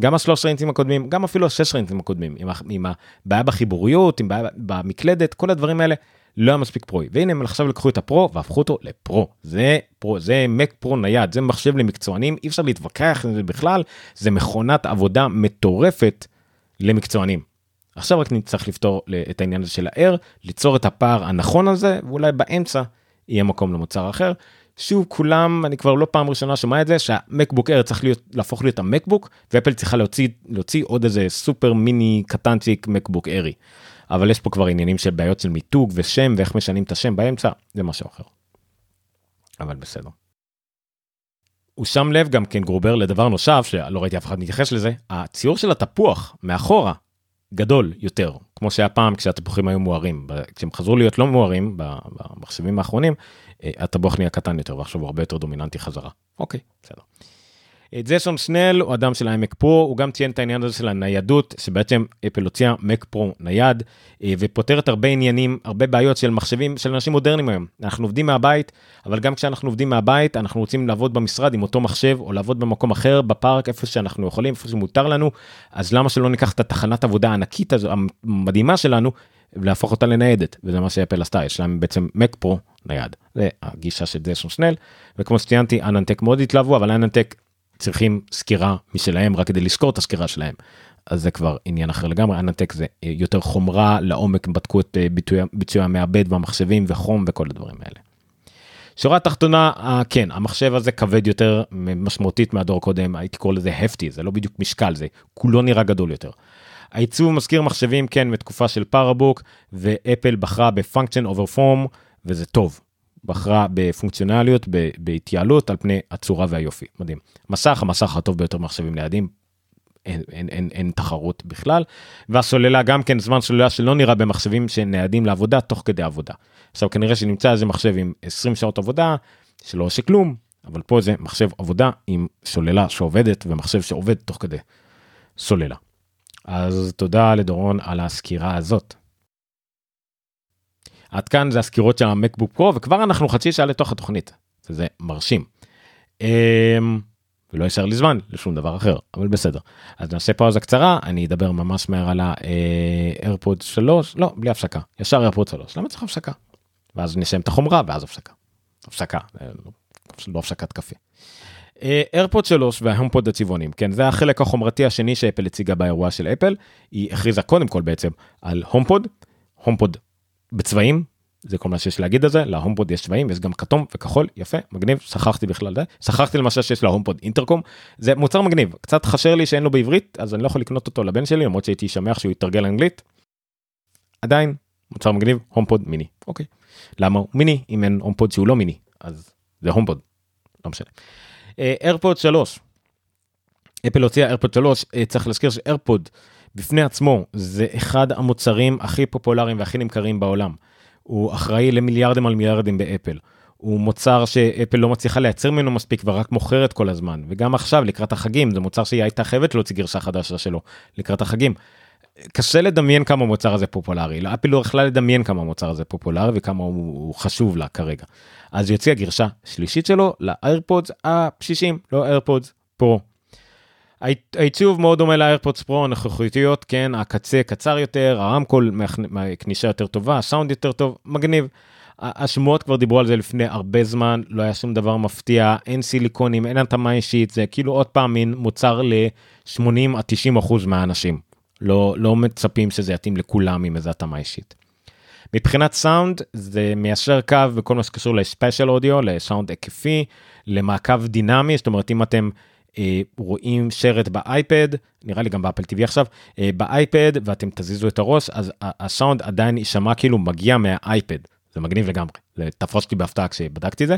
גם השלוש רינטים הקודמים גם אפילו השש רינטים הקודמים עם, עם הבעיה בחיבוריות עם בעיה במקלדת כל הדברים האלה לא היה מספיק פרוי והנה הם עכשיו לקחו את הפרו והפכו אותו לפרו זה פרו זה מק פרו נייד זה מחשב למקצוענים אי אפשר להתווכח עם זה בכלל זה מכונת עבודה מטורפת למקצוענים. עכשיו רק נצטרך לפתור את העניין הזה של ה-Air, ליצור את הפער הנכון הזה, ואולי באמצע יהיה מקום למוצר אחר. שוב כולם אני כבר לא פעם ראשונה שומע את זה שהמקבוק אר צריך להיות להפוך להיות המקבוק ואפל צריכה להוציא להוציא עוד איזה סופר מיני קטנצ'יק מקבוק ארי. אבל יש פה כבר עניינים של בעיות של מיתוג ושם ואיך משנים את השם באמצע זה משהו אחר. אבל בסדר. הוא שם לב גם כן גרובר לדבר נוסף שלא ראיתי אף אחד מתייחס לזה הציור של התפוח מאחורה גדול יותר כמו שהיה פעם כשהתפוחים היו מוארים כשהם חזרו להיות לא מוארים במחשבים האחרונים אה, התפוח נהיה קטן יותר ועכשיו הוא הרבה יותר דומיננטי חזרה אוקיי בסדר. ג'סון שנל הוא אדם של האמק פרו הוא גם ציין את העניין הזה של הניידות שבעצם אפל הוציאה מק פרו נייד אה, ופותרת הרבה עניינים הרבה בעיות של מחשבים של אנשים מודרניים היום. אנחנו עובדים מהבית אבל גם כשאנחנו עובדים מהבית אנחנו רוצים לעבוד במשרד עם אותו מחשב או לעבוד במקום אחר בפארק איפה שאנחנו יכולים איפה שמותר לנו אז למה שלא ניקח את התחנת עבודה הענקית הזו המדהימה שלנו ולהפוך אותה לניידת? וזה מה שאפל עשתה יש להם בעצם מק פרו נייד. זה הגישה של ג'סון שנל וכמו שציינתי AnandTech מאוד התלהבו אבל AnandTech צריכים סקירה משלהם רק כדי לסקור את הסקירה שלהם. אז זה כבר עניין אחר לגמרי AnandTech זה אה, יותר חומרה לעומק בדקו את אה, ביצועי המעבד במחשבים וחום וכל הדברים האלה. שורה תחתונה אה, כן המחשב הזה כבד יותר משמעותית מהדור הקודם הייתי קורא לזה hefty זה לא בדיוק משקל זה כולו נראה גדול יותר. העיצוב מזכיר מחשבים כן מתקופה של PowerBook ואפל בחרה בפונקציה over form וזה טוב בחרה בפונקציונליות, בהתייעלות על פני הצורה והיופי. מדהים. מסך, המסך הטוב ביותר מחשבים ניידים, אין, אין, אין, אין תחרות בכלל. והסוללה גם כן זמן סוללה שלא נראה במחשבים ניידים לעבודה תוך כדי עבודה. עכשיו כנראה שנמצא איזה מחשב עם 20 שעות עבודה שלא עושה כלום, אבל פה זה מחשב עבודה עם סוללה שעובדת ומחשב שעובד תוך כדי סוללה. אז תודה לדורון על הסקירה הזאת. עד כאן זה הסקירות של המקבוק פרו וכבר אנחנו חצי שעה לתוך התוכנית זה מרשים. אמ, ולא יישאר לי זמן לשום דבר אחר אבל בסדר אז נעשה פאוזה קצרה אני אדבר ממש מהר על האיירפוד אה, 3 לא בלי הפסקה ישר איירפוד 3 למה צריך הפסקה. ואז נסיים את החומרה ואז הפסקה. הפסקה אה, לא הפסקת קפה. איירפוד 3 וההומפוד הצבעונים כן זה החלק החומרתי השני שאפל הציגה באירוע של אפל היא הכריזה קודם כל בעצם על הומפוד הומפוד בצבעים זה כל מה שיש להגיד על זה להומפוד יש צבעים יש גם כתום וכחול יפה מגניב שכחתי בכלל זה. שכחתי למשל שיש להומפוד אינטרקום זה מוצר מגניב קצת חשר לי שאין לו בעברית אז אני לא יכול לקנות אותו לבן שלי למרות שהייתי שמח שהוא יתרגל אנגלית. עדיין מוצר מגניב HomePod mini. אוקיי. למה הוא מיני אם אין HomePod שהוא לא מיני? אז זה HomePod לא משנה. AirPod 3 אפל הוציאה AirPod 3 צריך להזכיר ש-AirPod בפני עצמו זה אחד המוצרים הכי פופולריים והכי נמכרים בעולם. הוא אחראי למיליארדים על מיליארדים באפל. הוא מוצר שאפל לא מצליחה לייצר ממנו מספיק ורק מוכרת כל הזמן וגם עכשיו לקראת החגים זה מוצר שהיא הייתה חייבת להוציא גרסה חדשה שלו לקראת החגים. קשה לדמיין כמה המוצר הזה פופולרי לאפל לא יכלה לדמיין כמה המוצר הזה פופולרי וכמה הוא, הוא חשוב לה כרגע. אז היא הוציאה גרשה שלישית שלו לאיירפודס הפשישים לא איירפודס פרו. העיצוב מאוד דומה לאיירפודס פרו הנוכחותיות כן הקצה קצר יותר הרמקול כניסה יותר טובה הסאונד יותר טוב מגניב. השמועות כבר דיברו על זה לפני הרבה זמן לא היה שום דבר מפתיע אין סיליקונים אין התאמה אישית זה כאילו עוד פעם מין מוצר ל-80 עד 90 אחוז מהאנשים לא, לא מצפים שזה יתאים לכולם עם איזה התאמה אישית. מבחינת סאונד זה מיישר קו בכל מה שקשור לספיישל אודיו, לסאונד היקפי, למעקב דינמי, זאת אומרת אם אתם רואים סרט באייפד, נראה לי גם באפל TV עכשיו, אה, באייפד ואתם תזיזו את הראש, אז הסאונד עדיין יישמע כאילו מגיע מהאייפד, זה מגניב לגמרי, זה תפס אותי בהפתעה כשבדקתי זה.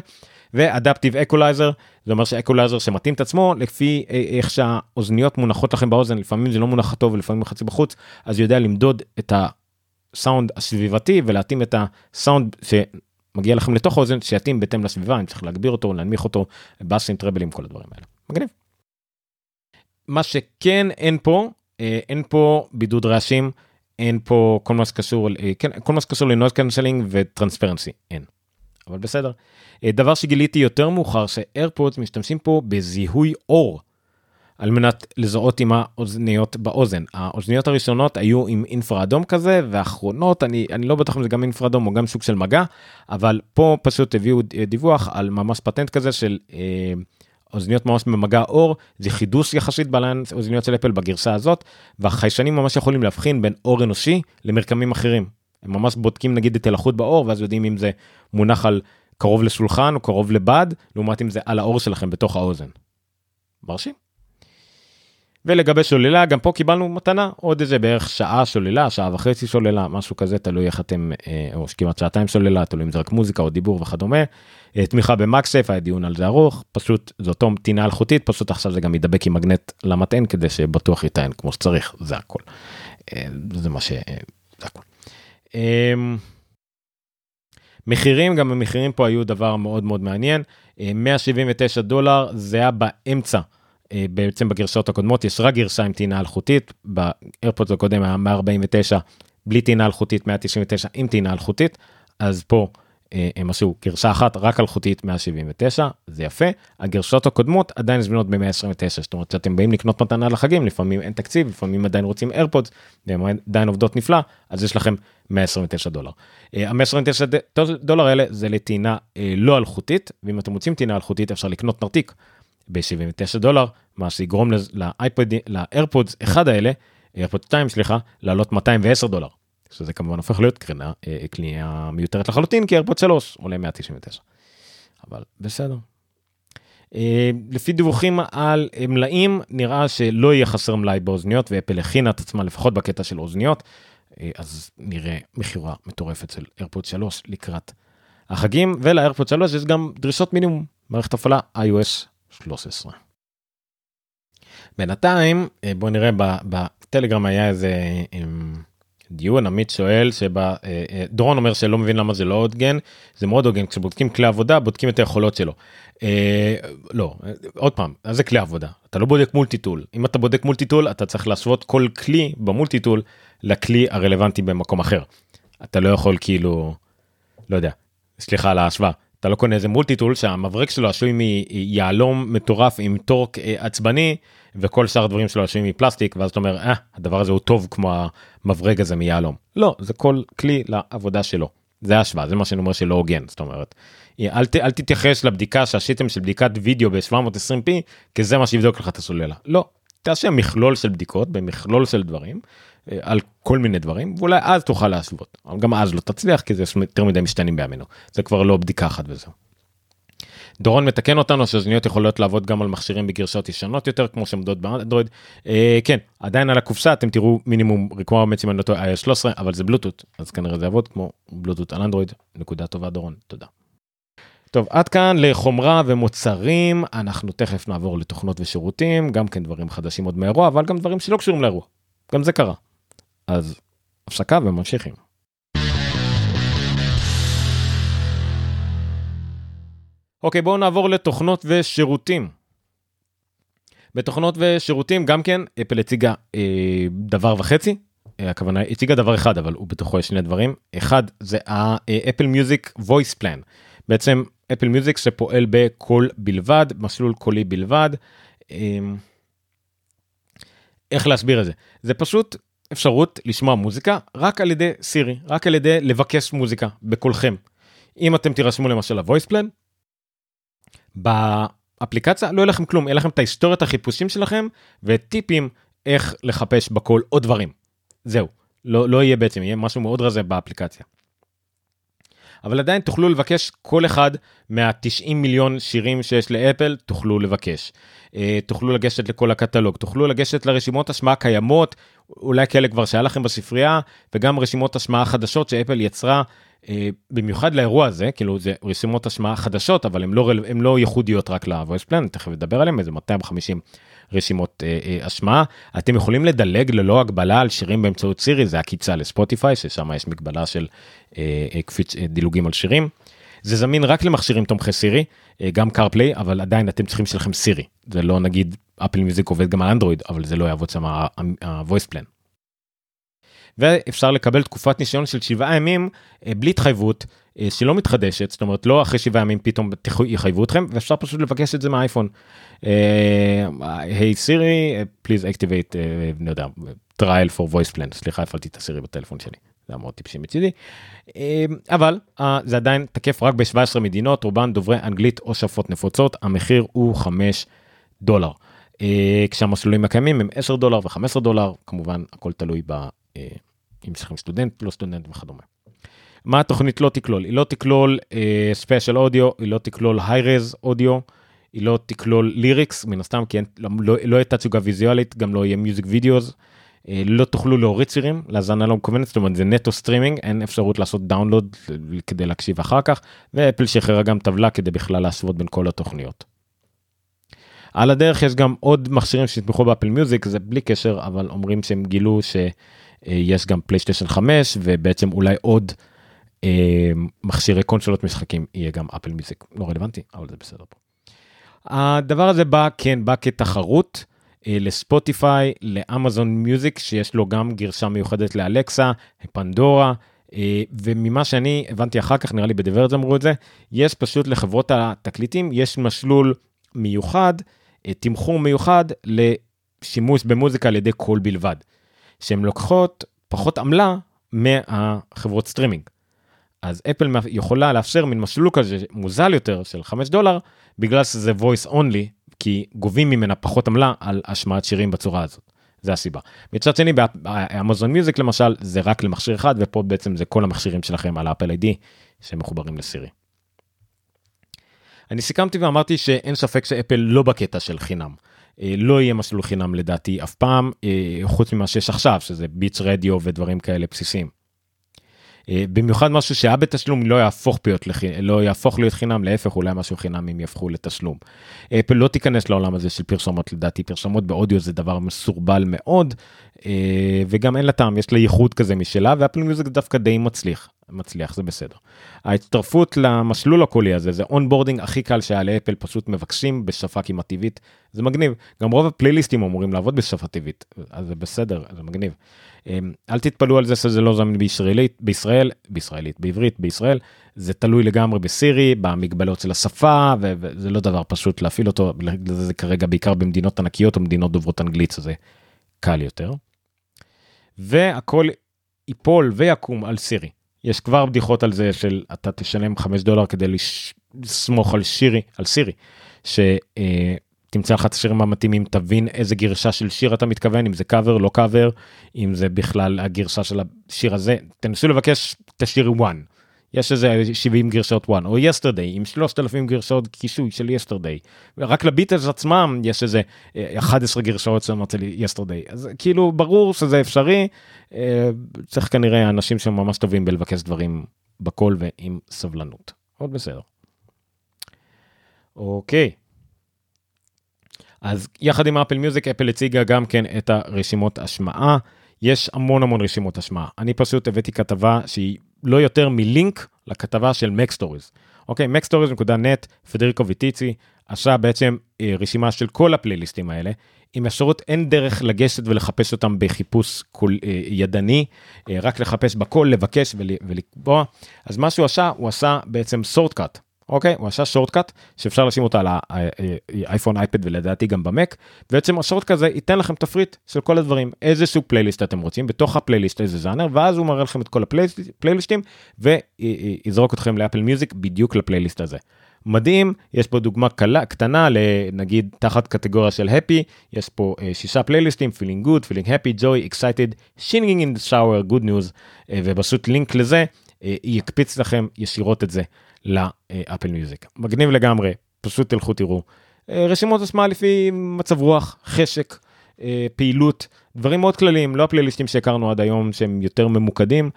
ואדפטיב אקולייזר, זה אומר ש-equalizer שמתאים את עצמו לפי אה, איך שהאוזניות מונחות לכם באוזן, לפעמים זה לא מונח טוב ולפעמים חצי בחוץ, אז יודע למדוד את הסאונד הסביבתי ולהתאים את הסאונד שמגיע לכם לתוך האוזן שיתאים בהתאם לסביבה, אם צריך להגביר אותו, להנמיך אותו, באסים, טראבלים, כל הדברים האלה. מגניב. מה שכן אין פה, אה, אין פה בידוד רעשים, אין פה כל מה שקשור, אה, כן, כל מה שקשור ל-noise cancelling ו-transparency, אין. אבל בסדר. אה, דבר שגיליתי יותר מאוחר, ש-AirPods משתמשים פה בזיהוי עור. על מנת לזהות עם האוזניות באוזן. האוזניות הראשונות היו עם אינפרה אדום כזה, והאחרונות, אני, אני לא בטוח אם זה גם אינפרה אדום או גם סוג של מגע, אבל פה פשוט הביאו דיווח על ממש פטנט כזה של אה, אוזניות ממש במגע אור, זה חידוש יחסית בעליין אוזניות של אפל בגרסה הזאת, והחיישנים ממש יכולים להבחין בין אור אנושי למרקמים אחרים. הם ממש בודקים נגיד את הלחות באור, ואז יודעים אם זה מונח על קרוב לשולחן או קרוב לבד, לעומת אם זה על האור שלכם בתוך האוזן. מרשים. ולגבי שוללה גם פה קיבלנו מתנה עוד איזה בערך שעה שוללה שעה וחצי שוללה משהו כזה תלוי איך אתם אה, או כמעט שעתיים שוללה תלוי אם זה רק מוזיקה או דיבור וכדומה. אה, תמיכה במקסף היה דיון על זה ארוך פשוט זה אותו טינה אלחוטית פשוט עכשיו זה גם ידבק עם מגנט למטען כדי שבטוח יטען כמו שצריך זה הכל. אה, זה מה ש... זה הכל. אמ, מחירים גם המחירים פה היו דבר מאוד מאוד מעניין 179 דולר זה היה באמצע. אה, בעצם בגרסאות הקודמות יש רק גרסה עם טעינה אלחוטית, באיירפודס הקודם היה 149 בלי טעינה אלחוטית, 199 עם טעינה אלחוטית, אז פה אה, הם עשו גרסה אחת רק אלחוטית 179, זה יפה. הגרסאות הקודמות עדיין זמינות ב-129, זאת אומרת שאתם באים לקנות מתנה לחגים, לפעמים אין תקציב, לפעמים עדיין רוצים איירפודס, והן עדיין עובדות נפלא, אז יש לכם 129 דולר. אה, ה-129 דולר האלה זה לטעינה לא אלחוטית, ואם אתם רוצים טעינה אלחוטית אפשר לקנות נרתיק. ב-79 דולר, מה שיגרום לאיירפודס אחד האלה, איירפוד 2 סליחה, לעלות 210 דולר. שזה כמובן הופך להיות קרינה, אה, קנייה מיותרת לחלוטין, כי איירפוד 3 עולה 199. אבל בסדר. אה, לפי דיווחים על מלאים, נראה שלא יהיה חסר מלאי באוזניות, ואפל הכינה את עצמה לפחות בקטע של אוזניות, אה, אז נראה מכירה מטורפת של איירפוד 3 לקראת החגים, ולאיירפוד 3 יש גם דרישות מינימום, מערכת הפעלה iOS 13. בינתיים אה, בוא נראה בטלגרם היה איזה אמ, דיון עמית שואל שבה אה, אה, אומר שלא מבין למה זה לא הוגן זה מאוד הוגן כשבודקים כלי עבודה בודקים את היכולות שלו. לא עוד פעם זה כלי עבודה אתה לא בודק מולטי טול אם אתה בודק מולטי טול אתה צריך להשוות כל כלי במולטי טול לכלי הרלוונטי במקום אחר. אתה לא יכול כאילו לא יודע סליחה על ההשוואה אתה לא קונה איזה מולטי טול שהמברק שלו עשוי מיהלום מטורף עם טורק אה, עצבני וכל שאר הדברים שלו עשויים מפלסטיק ואז אתה אומר אה הדבר הזה הוא טוב כמו המברג הזה מיהלום. לא זה כל כלי לעבודה שלו. זה השוואה זה מה שאני אומר שלא הוגן זאת אומרת. אל, ת, אל תתייחס לבדיקה שעשיתם של בדיקת וידאו ב-720p כי זה מה שיבדוק לך את הסוללה. לא תעשה מכלול של בדיקות במכלול של דברים אה, על כל מיני דברים ואולי אז תוכל להשוות גם אז לא תצליח כי זה יותר מדי משתנים בימינו זה כבר לא בדיקה אחת וזהו. דורון מתקן אותנו שאוזניות יכולות לעבוד גם על מכשירים בגרסאות ישנות יותר כמו שעומדות באנדרואיד אה, כן עדיין על הקופסה אתם תראו מינימום requirements אם אני לא טועה iOS 13 אבל זה בלוטות אז כנראה זה יעבוד כמו בלוטות על אנדרואיד נקודה טובה דורון תודה. טוב עד כאן לחומרה ומוצרים אנחנו תכף נעבור לתוכנות ושירותים גם כן דברים חדשים עוד מאירוע אבל גם דברים שלא קשורים לאירוע גם זה קרה. אז הפסקה וממשיכים. אוקיי בואו נעבור לתוכנות ושירותים. בתוכנות ושירותים גם כן אפל הציגה אה, דבר וחצי אה, הכוונה הציגה דבר אחד אבל הוא בתוכו יש שני דברים אחד זה ה-Apple Music Voice Plan בעצם Apple Music שפועל בקול בלבד מסלול קולי בלבד. אה, איך להסביר את זה זה פשוט אפשרות לשמוע מוזיקה רק על ידי סירי, רק על ידי לבקש מוזיקה בקולכם. אם אתם תירשמו למשל ל-voice plan, באפליקציה לא יהיה לכם כלום, יהיה לכם את ההיסטוריית החיפושים שלכם וטיפים איך לחפש בכל עוד דברים. זהו, לא, לא יהיה בעצם, יהיה משהו מאוד רזה באפליקציה. אבל עדיין תוכלו לבקש כל אחד מה-90 מיליון שירים שיש לאפל, תוכלו לבקש. אה, תוכלו לגשת לכל הקטלוג, תוכלו לגשת לרשימות השמעה קיימות, אולי כאלה כבר שהיה לכם בספרייה, וגם רשימות השמעה חדשות שאפל יצרה אה, במיוחד לאירוע הזה, כאילו זה רשימות השמעה חדשות, אבל הן לא, לא ייחודיות רק ל-voice plan, תכף נדבר עליהן, איזה 250 רשימות אה, אה, השמעה. אתם יכולים לדלג ללא הגבלה על שירים באמצעות סירי, זה עקיצה לספוטיפיי, ששם יש מגבלה של אה, אה, קפיץ, אה, דילוגים על שירים. זה זמין רק למכשירים תומכי סירי, אה, גם CarPlay, אבל עדיין אתם צריכים שלכם סירי. זה לא נגיד Apple Music עובד גם על אנדרואיד, אבל זה לא יעבוד שם ה-voice plan. ואפשר לקבל תקופת ניסיון של שבעה ימים אה, בלי התחייבות אה, שלא מתחדשת, זאת אומרת לא אחרי שבעה ימים פתאום יחייבו אתכם, ואפשר פשוט לבקש את זה מהאייפון. Hey Siri, please activate, אני יודע, trial for voice plan, סליחה הפעלתי את הסירי בטלפון שלי. זה היה מאוד טיפשי מצידי. אה, אבל זה עדיין תקף רק ב-17 מדינות, רובן דוברי אנגלית או שפות נפוצות, המחיר הוא 5 דולר. כשהמסלולים הקיימים הם 10 דולר ו-15 דולר, כמובן הכל תלוי ב... אם צריכים סטודנט, לא סטודנט וכדומה. מה התוכנית לא תכלול? היא לא תכלול ספיישל uh, אודיו, היא לא תכלול hi-res audio, היא לא תכלול lyrics, מן הסתם, כי אין, לא, לא, לא יהיה תצוגה ויזואלית, גם לא יהיה music videos. אה, לא תוכלו להוריד שירים להאזנה לא מקוונת, זאת אומרת זה נטו סטרימינג, אין אפשרות לעשות download כדי להקשיב אחר כך, ואפל שחררה גם טבלה כדי בכלל להשוות בין כל התוכניות. על הדרך יש גם עוד מכשירים שיתמכו ב-Apple Music, זה בלי קשר, אבל אומרים שהם גילו שיש גם פלייסטיישן 5 ובעצם אולי עוד אה, מכשירי קונסולות משחקים יהיה גם אפל מיוזיק לא רלוונטי אבל זה בסדר פה. הדבר הזה בא כן בא כתחרות אה, לספוטיפיי לאמזון מיוזיק שיש לו גם גרשה מיוחדת לאלקסה פנדורה. אה, וממה שאני הבנתי אחר כך נראה לי בדברת אמרו את זה יש פשוט לחברות התקליטים יש משלול מיוחד תמחור מיוחד לשימוש במוזיקה על ידי קול בלבד. שהן לוקחות פחות עמלה מהחברות סטרימינג. אז אפל יכולה לאפשר מין מסלול כזה מוזל יותר של 5 דולר בגלל שזה voice only כי גובים ממנה פחות עמלה על השמעת שירים בצורה הזאת. זה הסיבה. מצד שני ב-Amazon Music למשל זה רק למכשיר אחד ופה בעצם זה כל המכשירים שלכם על Apple ID שמחוברים לסירי. אני סיכמתי ואמרתי שאין ספק שאפל לא בקטע של חינם. אה, לא יהיה מסלול חינם לדעתי אף פעם אה, חוץ ממה שיש עכשיו שזה Beats Radio ודברים כאלה בסיסיים. אה, במיוחד משהו שהיה בתשלום לא יהפוך להיות. לא יהפוך להיות חינם להפך אולי משהו חינם אם יהפכו לתשלום. אפל לא תיכנס לעולם הזה של פרסומות לדעתי פרסומות באודיו זה דבר מסורבל מאוד וגם אין לה טעם יש לה ייחוד כזה משלה ו-Apple Music דווקא די מצליח מצליח זה בסדר. ההצטרפות למסלול הקולי הזה זה onboarding הכי קל שהיה לאפל פשוט מבקשים בשפה כמעט טבעית זה מגניב גם רוב הפלייליסטים אמורים לעבוד בשפה טבעית אז זה בסדר זה מגניב. אמ, אל תתפלאו על זה שזה לא זמין בישראלית בישראל בישראלית בעברית בישראל זה תלוי לגמרי בסירי במגבלות של השפה וזה לא דבר פשוט להפעיל אותו זה כרגע בעיקר במדינות ענקיות או מדינות דוברות אנגלית זה קל יותר. והכל ייפול ויקום על סירי. יש כבר בדיחות על זה של אתה תשלם 5 דולר כדי לסמוך על שירי, על סירי, שתמצא לך את השירים המתאימים, תבין איזה גרשה של שיר אתה מתכוון, אם זה קאבר, לא קאבר, אם זה בכלל הגרשה של השיר הזה, תנסו לבקש את השיר one. יש איזה 70 גרשות one או יסטרדי עם 3,000 גרשות קישוי של יסטרדי רק לביטלס עצמם יש איזה 11 אה, גרשות שאומרות לי יסטרדי אז כאילו ברור שזה אפשרי אה, צריך כנראה אנשים שממש טובים בלבקש דברים בקול ועם סבלנות. עוד בסדר. אוקיי. אז יחד עם Apple Music אפל הציגה גם כן את הרשימות השמעה. יש המון המון רשימות השמעה. אני פשוט הבאתי כתבה שהיא לא יותר מלינק לכתבה של MacStories. אוקיי, MacStories.net, פדריקו ויטיצ'י, עשה בעצם אה, רשימה של כל הפלייליסטים האלה, עם אפשרות אין דרך לגשת ולחפש אותם בחיפוש קול, אה, ידני, אה, רק לחפש בקול, לבקש ול, ולקבוע. אז מה שהוא עשה, הוא עשה בעצם shortcut. אוקיי הוא עשה shortcut שאפשר לשים אותה על האייפון אייפד ולדעתי גם במק בעצם ה-shortcut הזה ייתן לכם תפריט של כל הדברים איזה סוג פלייליסט אתם רוצים בתוך הפלייליסט איזה ז'אנר ואז הוא מראה לכם את כל הפלייליסטים ויזרוק אתכם ל-Apple Music בדיוק לפלייליסט הזה. מדהים, יש פה דוגמה קלה, קטנה לנגיד תחת קטגוריה של happy, יש פה אה, שישה פלייליסטים, feeling good, feeling happy, joy, excited, singing in the shower, good news, אה, ופשוט לינק לזה, יקפיץ לכם ישירות את זה ל-Apple Music. מגניב לגמרי, פשוט תלכו תראו. אה, רשימות השמעה לפי מצב רוח, חשק, אה, פעילות, דברים מאוד כלליים, לא הפלייליסטים שהכרנו עד היום שהם יותר ממוקדים,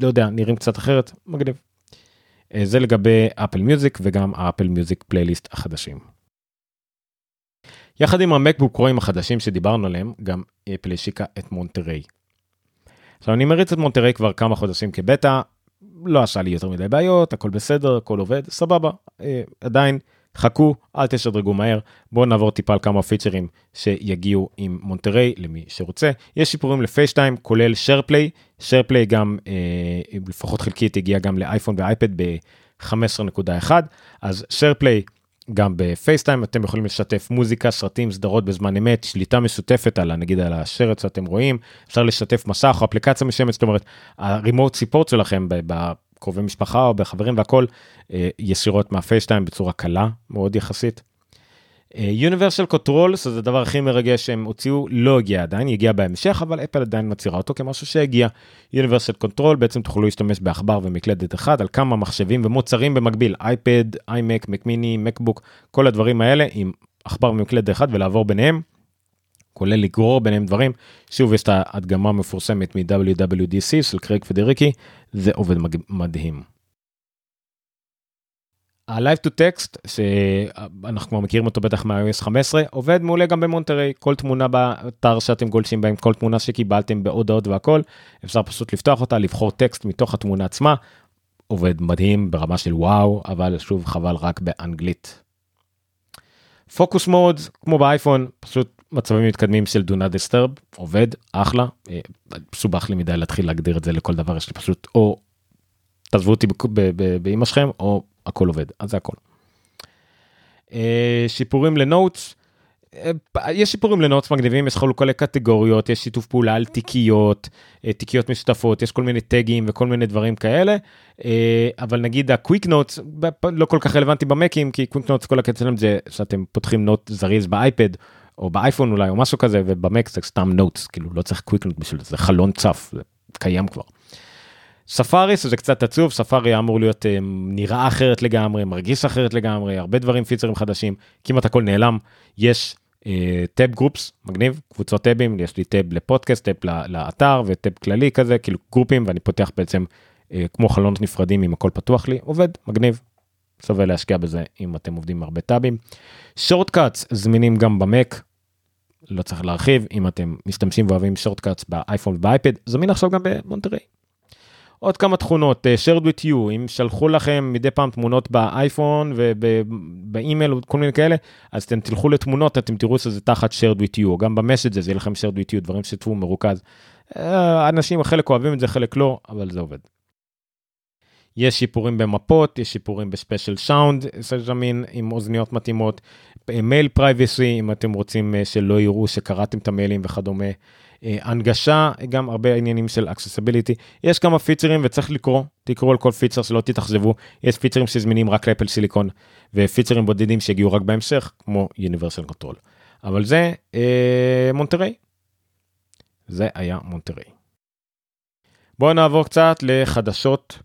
לא יודע, נראים קצת אחרת, מגניב. אה, זה לגבי Apple Music וגם ה-Apple Music פלייליסט החדשים. יחד עם המקבוק פרואים החדשים שדיברנו עליהם, גם אפל השיקה את מונטריי. עכשיו אני מריץ את מונטריי כבר כמה חודשים כבטא, לא עשה לי יותר מדי בעיות, הכל בסדר, הכל עובד, סבבה, אה, עדיין חכו, אל תשדרגו מהר, בואו נעבור טיפה על כמה פיצ'רים שיגיעו עם מונטריי למי שרוצה. יש שיפורים ל-FaceTime, כולל SharePlay, SharePlay גם, אה, לפחות חלקית, הגיע גם לאייפון ואייפד ב-15.1, אז SharePlay גם ב-FaceTime אתם יכולים לשתף מוזיקה, סרטים, סדרות בזמן אמת, שליטה משותפת על נגיד על הסרט שאתם רואים, אפשר לשתף מסך או אפליקציה מסוימת, זאת אומרת, ה-remote support שלכם קרובי משפחה או בחברים והכל אה, ישירות מה-FaceTime בצורה קלה מאוד יחסית. Universal Control זה הדבר הכי מרגש שהם הוציאו לא הגיע עדיין יגיע בהמשך אבל אפל עדיין מצהירה אותו כמשהו שהגיע. Universal Control בעצם תוכלו להשתמש בעכבר ומקלדת אחד על כמה מחשבים ומוצרים במקביל אייפד איימק Mac mini מקבוק כל הדברים האלה עם עכבר ומקלדת אחד ולעבור ביניהם. כולל לגרור ביניהם דברים. שוב יש את ההדגמה המפורסמת מ-WWDC של קרייג פדריקי, זה עובד מדהים. ה-Live to Text, שאנחנו כבר מכירים אותו בטח מה-iOS 15, עובד מעולה גם במונטריי, כל תמונה באתר שאתם גולשים בהם, כל תמונה שקיבלתם בהודעות והכל, אפשר פשוט לפתוח אותה, לבחור טקסט מתוך התמונה עצמה, עובד מדהים ברמה של וואו, אבל שוב חבל רק באנגלית. פוקוס מוד, כמו באייפון, פשוט מצבים מתקדמים של do not disturb עובד אחלה. מסובך אה, לי מדי להתחיל להגדיר את זה לכל דבר יש לי פשוט או תעזבו אותי באמא שלכם או הכל עובד אז זה הכל. אה, שיפורים לנוטס. אה, יש שיפורים לנוטס מגניבים יש חלוקה לקטגוריות יש שיתוף פעולה על תיקיות תיקיות משותפות יש כל מיני טאגים וכל מיני דברים כאלה אבל נגיד הקוויק נוטס לא כל כך רלוונטי במקים כי quick notes כל הקטע שלהם זה שאתם פותחים note זריז באייפד או באייפון אולי או משהו כזה ובמק זה סתם notes כאילו לא צריך quick note בשביל זה חלון צף זה קיים כבר. ספארי זה קצת עצוב ספארי אמור להיות אה, נראה אחרת לגמרי מרגיש אחרת לגמרי הרבה דברים פיצ'רים חדשים כמעט הכל נעלם יש tab אה, groups מגניב קבוצות טאבים יש לי טאב לפודקאסט טאב לאתר וטאב כללי כזה כאילו גרופים ואני פותח בעצם אה, כמו חלונות נפרדים אם הכל פתוח לי עובד מגניב. שווה להשקיע בזה אם אתם עובדים עם הרבה טאבים. shortcuts זמינים גם במק לא צריך להרחיב אם אתם משתמשים ואוהבים shortcuts באייפון ובאייפד זמין עכשיו גם במונטרי. עוד כמה תכונות אה, shared with you אם שלחו לכם מדי פעם תמונות באייפון ובאימייל וכל מיני כאלה אז אתם תלכו לתמונות אתם תראו שזה תחת shared with you גם ב-Messages זה יהיה לכם shared with you דברים ששותפו מרוכז. Uh, אנשים חלק אוהבים את זה חלק לא אבל זה עובד. יש שיפורים במפות, יש שיפורים בספיישל סאונד זמין עם אוזניות מתאימות, mail privacy אם אתם רוצים אה, שלא יראו שקראתם את המיילים וכדומה. אה, הנגשה, גם הרבה עניינים של accessibility. יש כמה פיצ'רים וצריך לקרוא, תקראו על כל פיצ'ר שלא תתאכזבו. יש פיצ'רים שזמינים רק לאפל סיליקון ופיצ'רים בודדים שהגיעו רק בהמשך, כמו Universal Control. אבל זה אה, מונטריי. זה היה מונטריי. בואו נעבור קצת לחדשות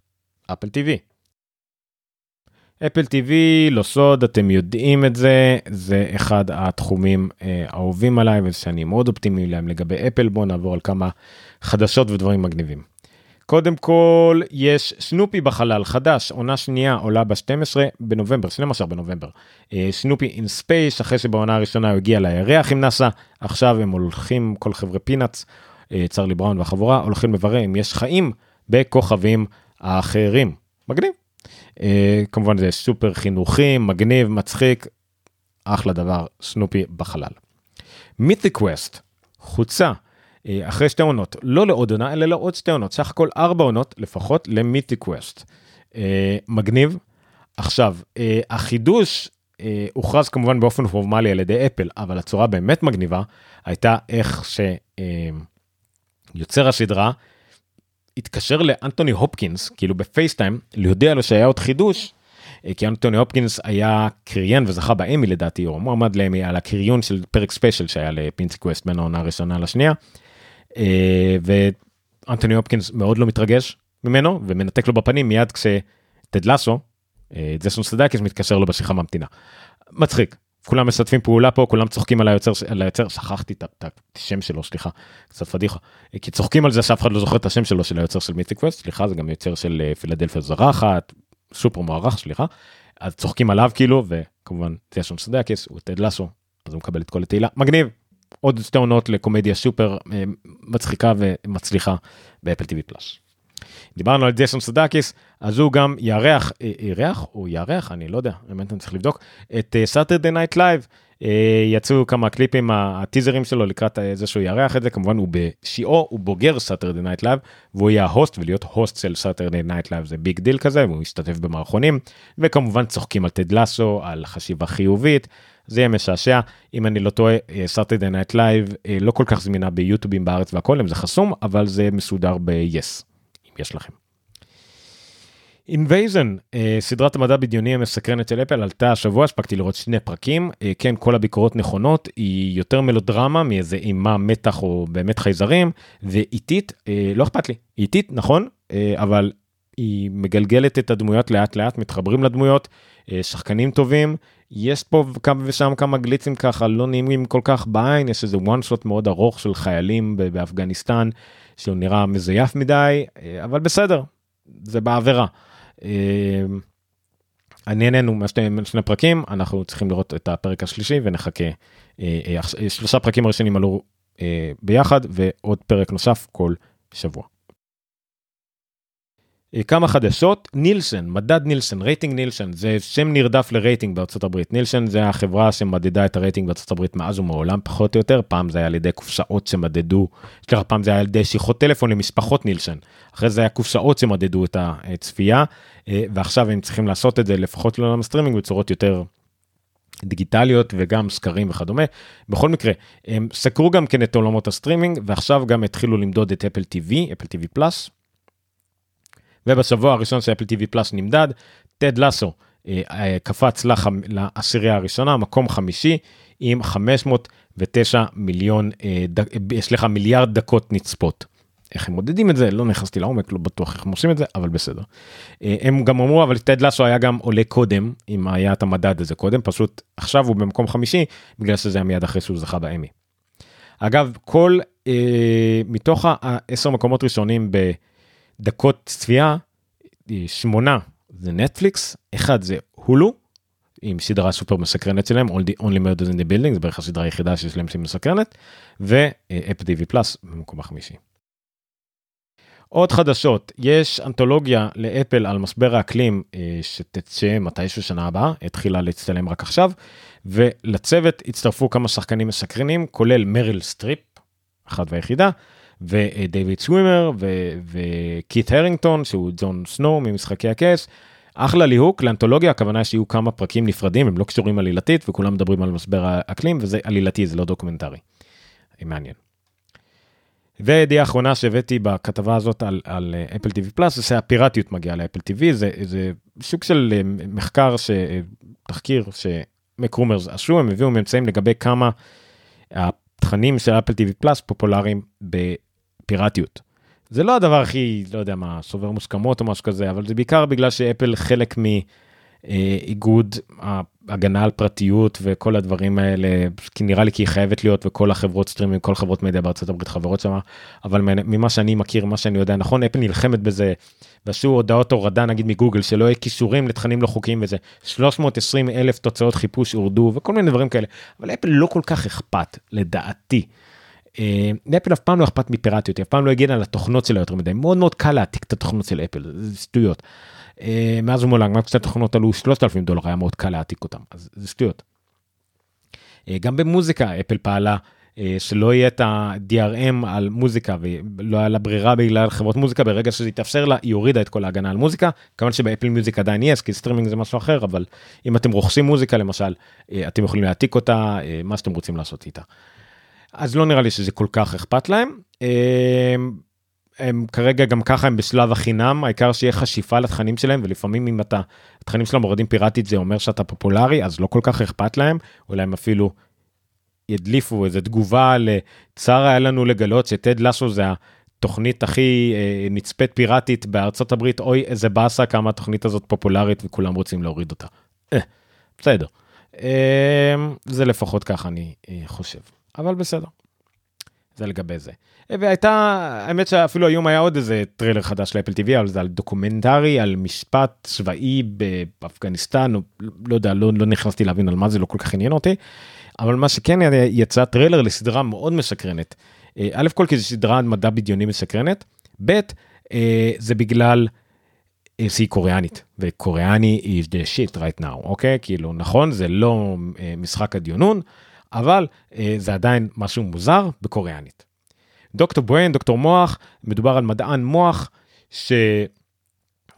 אפל TV. אפל TV לא סוד אתם יודעים את זה זה אחד התחומים אה, אהובים עליי ושאני מאוד אופטימי להם לגבי אפל בוא נעבור על כמה חדשות ודברים מגניבים. קודם כל יש סנופי בחלל חדש עונה שנייה עולה ב-12 בנובמבר 12 בנובמבר אה, Snoopy in Space אחרי שבעונה הראשונה הוא הגיע לירח עם נאסא עכשיו הם הולכים כל חבר'ה Peanuts אה, צ'רלי בראון והחבורה הולכים לברר אם יש חיים בכוכבים האחרים. מגניב. Uh, כמובן זה סופר חינוכי, מגניב, מצחיק, אחלה דבר, סנופי בחלל. Mythic Quest, חוצה, uh, אחרי שתי עונות, לא לעוד עונה, אלא לעוד שתי עונות, סך הכל ארבע עונות לפחות ל-Mythic Quest. Uh, מגניב. עכשיו, החידוש הוכרז כמובן באופן פורמלי על ידי אפל, אבל הצורה באמת מגניבה הייתה איך שיוצר uh, הסדרה התקשר לאנטוני הופקינס כאילו בפייסטיים להודיע לו שהיה עוד חידוש כי אנטוני הופקינס היה קריין וזכה באמי לדעתי, או מועמד לאמי על הקריון של פרק special שהיה לפינצי קווסט בין העונה הראשונה לשנייה. ואנטוני הופקינס מאוד לא מתרגש ממנו ומנתק לו בפנים מיד כשטד לאסו, ג'ייסון סודייקיס מתקשר לו בשיחה ממתינה. מצחיק, כולם משתפים פעולה פה כולם צוחקים על היוצר על היוצר שכחתי את השם שלו סליחה קצת פדיחה. כי צוחקים על זה שאף אחד לא זוכר את השם שלו של היוצר של Mythic Quest סליחה זה גם יוצר של אה, פילדלפיה זרחת סופר מוערך סליחה. אז צוחקים עליו כאילו וכמובן ג'ייסון סודייקיס הוא טד לאסו אז הוא מקבל את כל התהילה. מגניב! עוד שתי עונות לקומדיה סופר אה, מצחיקה ומצליחה באפל TV פלוס. דיברנו על ג'ייסון סודייקיס, אז הוא גם יארח, יארח אה, או יארח, אני לא יודע, באמת אני צריך לבדוק, את סאטרדי נייט לייב. יצאו כמה קליפים, הטיזרים שלו לקראת זה שהוא יארח את זה, כמובן הוא בשיאו, הוא בוגר סאטרדי נייט לייב, והוא יהיה ה-host, ולהיות host של סאטרדי נייט לייב זה big deal כזה, והוא משתתף במערכונים, וכמובן צוחקים על טד לאסו, על חשיבה חיובית, זה יהיה משעשע, אם אני לא טועה, סאטרדי נייט לייב לא כל כך זמינה ביוטיובים בארץ והכל, אם זה חסום, אבל זה מסודר ב-yes. אם יש לכם. Invasion, אה, סדרת המדע בדיוני המסקרנת של אפל עלתה השבוע, הספקתי לראות שני פרקים, אה, כן כל הביקורות נכונות, היא יותר מלודרמה מאיזה אימה מתח או באמת חייזרים, ואיטית, אה, לא אכפת לי, איטית נכון, אבל היא מגלגלת את הדמויות לאט לאט, מתחברים לדמויות, שחקנים טובים, יש פה כמה ושם כמה גליצים ככה לא נעימים כל כך בעין, יש איזה one shot מאוד ארוך של חיילים באפגניסטן. שהוא נראה מזויף מדי, אה, אבל בסדר, זה בעבירה. אה, אני איננו משני פרקים, אנחנו צריכים לראות את הפרק השלישי ונחכה. אה, שלושה פרקים הראשונים עלו ביחד ועוד פרק נוסף כל שבוע. אה, כמה חדשות. נילסון מדד Nielsen rating נילסון זה שם נרדף לרייטינג בארצות הברית. נילסון זה החברה שמדדה את הרייטינג בארצות הברית מאז ומעולם פחות או יותר. פעם זה היה על ידי קופסאות שמדדו סליחה פעם זה היה על ידי שיחות טלפון למשפחות נילסון אחרי זה היה קופסאות שמדדו את הצפייה אה, ועכשיו הם צריכים לעשות את זה לפחות לעולם הסטרימינג בצורות יותר. דיגיטליות וגם סקרים וכדומה. בכל מקרה הם סקרו גם כן את עולמות הסטרימינג ועכשיו גם התחילו למדוד את אפל TV אפל TV פלוס ובשבוע הראשון של אפל TV פלוס נמדד, טד לאסו אה, אה, קפץ לחמ... לעשירייה הראשונה, מקום חמישי, עם 509 מיליון, אה, סליחה, מיליארד דקות נצפות. איך הם מודדים את זה לא נכנסתי לעומק לא בטוח איך הם עושים את זה אבל בסדר. הם גם אמרו אבל טד לסו היה גם עולה קודם אם היה את המדד הזה קודם פשוט עכשיו הוא במקום חמישי בגלל שזה היה מיד אחרי שהוא זכה באמי. אגב כל אה, מתוך העשר מקומות ראשונים ב... דקות צפייה, שמונה זה נטפליקס, אחד זה הולו, עם סדרה סופר מסקרנת שלהם, Only Murders in the Building, זה בערך הסדרה היחידה שיש להם שהיא מסקרנת, דיווי פלאס במקום החמישי. עוד חדשות, יש אנתולוגיה לאפל על משבר האקלים אה, שתצא מתישהו שנה הבאה, התחילה להצטלם רק עכשיו, ולצוות הצטרפו כמה שחקנים מסקרנים, כולל מריל סטריפ, אחת והיחידה, ודייוויד שווימר וקיט הרינגטון שהוא ג'ון סנואו ממשחקי הכס. אחלה ליהוק לאנתולוגיה הכוונה שיהיו כמה פרקים נפרדים הם לא קשורים עלילתית וכולם מדברים על משבר האקלים וזה עלילתי זה לא דוקומנטרי. מעניין. וידיעה אחרונה שהבאתי בכתבה הזאת על, על אפל TV פלוס זה שהפיראטיות מגיעה לאפל TV זה, זה סוג של אה, מחקר תחקיר שמקרומרס עשו הם הביאו ממצאים לגבי כמה התכנים של אפל TV פלוס פופולריים פיראטיות. זה לא הדבר הכי, לא יודע מה, שובר מוסכמות או משהו כזה, אבל זה בעיקר בגלל שאפל חלק מאיגוד ההגנה על פרטיות וכל הדברים האלה, כי נראה לי כי היא חייבת להיות וכל החברות סטרימים, כל חברות מדיה בארצות הברית חברות שם, אבל ממה שאני מכיר, מה שאני יודע נכון, אפל נלחמת בזה, ועשו הודעות הורדה נגיד מגוגל שלא יהיה קישורים לתכנים לא חוקיים וזה, 320 אלף תוצאות חיפוש הורדו וכל מיני דברים כאלה, אבל אפל לא כל כך אכפת, לדעתי. לאפל אף פעם לא אכפת מפיראטיות, אף פעם לא הגן על התוכנות שלה יותר מדי, מאוד מאוד קל להעתיק את התוכנות של אפל, זה שטויות. מאז ומעולם, גם קצת תוכנות עלו 3,000 דולר, היה מאוד קל להעתיק אותם, אז זה שטויות. גם במוזיקה אפל פעלה שלא יהיה את ה-DRM על מוזיקה ולא היה לה ברירה בגלל חברות מוזיקה ברגע שזה יתאפשר לה היא הורידה את כל ההגנה על מוזיקה כמובן שבאפל מיוזיק עדיין יש כי סטרימינג זה משהו אחר אבל אם אתם רוכשים מוזיקה למשל אתם יכולים להעתיק אותה מה שאתם רוצים לעשות איתה. אז לא נראה לי שזה כל כך אכפת להם. אמ, הם כרגע גם ככה הם בשלב החינם, העיקר שיהיה חשיפה לתכנים שלהם, ולפעמים אם אתה, התכנים שלהם מורדים פיראטית זה אומר שאתה פופולרי, אז לא כל כך אכפת להם, אולי הם אפילו ידליפו איזה תגובה לצער היה לנו לגלות שטד לשו זה התוכנית הכי אה, נצפית פיראטית בארצות הברית, אוי איזה באסה כמה התוכנית הזאת פופולרית וכולם רוצים להוריד אותה. אה, בסדר. אה, זה לפחות ככה אני אה, חושב, אבל בסדר. זה לגבי זה. והייתה, האמת שאפילו היום היה עוד איזה טריילר חדש לאפל TV, אבל זה על דוקומנטרי, על משפט צבאי באפגניסטן, לא יודע, לא, לא נכנסתי להבין על מה זה, לא כל כך עניין אותי. אבל מה שכן יצא טריילר לסדרה מאוד מסקרנת. אה, א' כל כי זו סדרה מדע בדיוני מסקרנת, ב' אה, זה בגלל אה, שהיא קוריאנית, וקוריאני is the shit right now, אוקיי? כאילו נכון, זה לא משחק הדיונון, אבל זה עדיין משהו מוזר בקוריאנית. דוקטור בריין, דוקטור מוח, מדובר על מדען מוח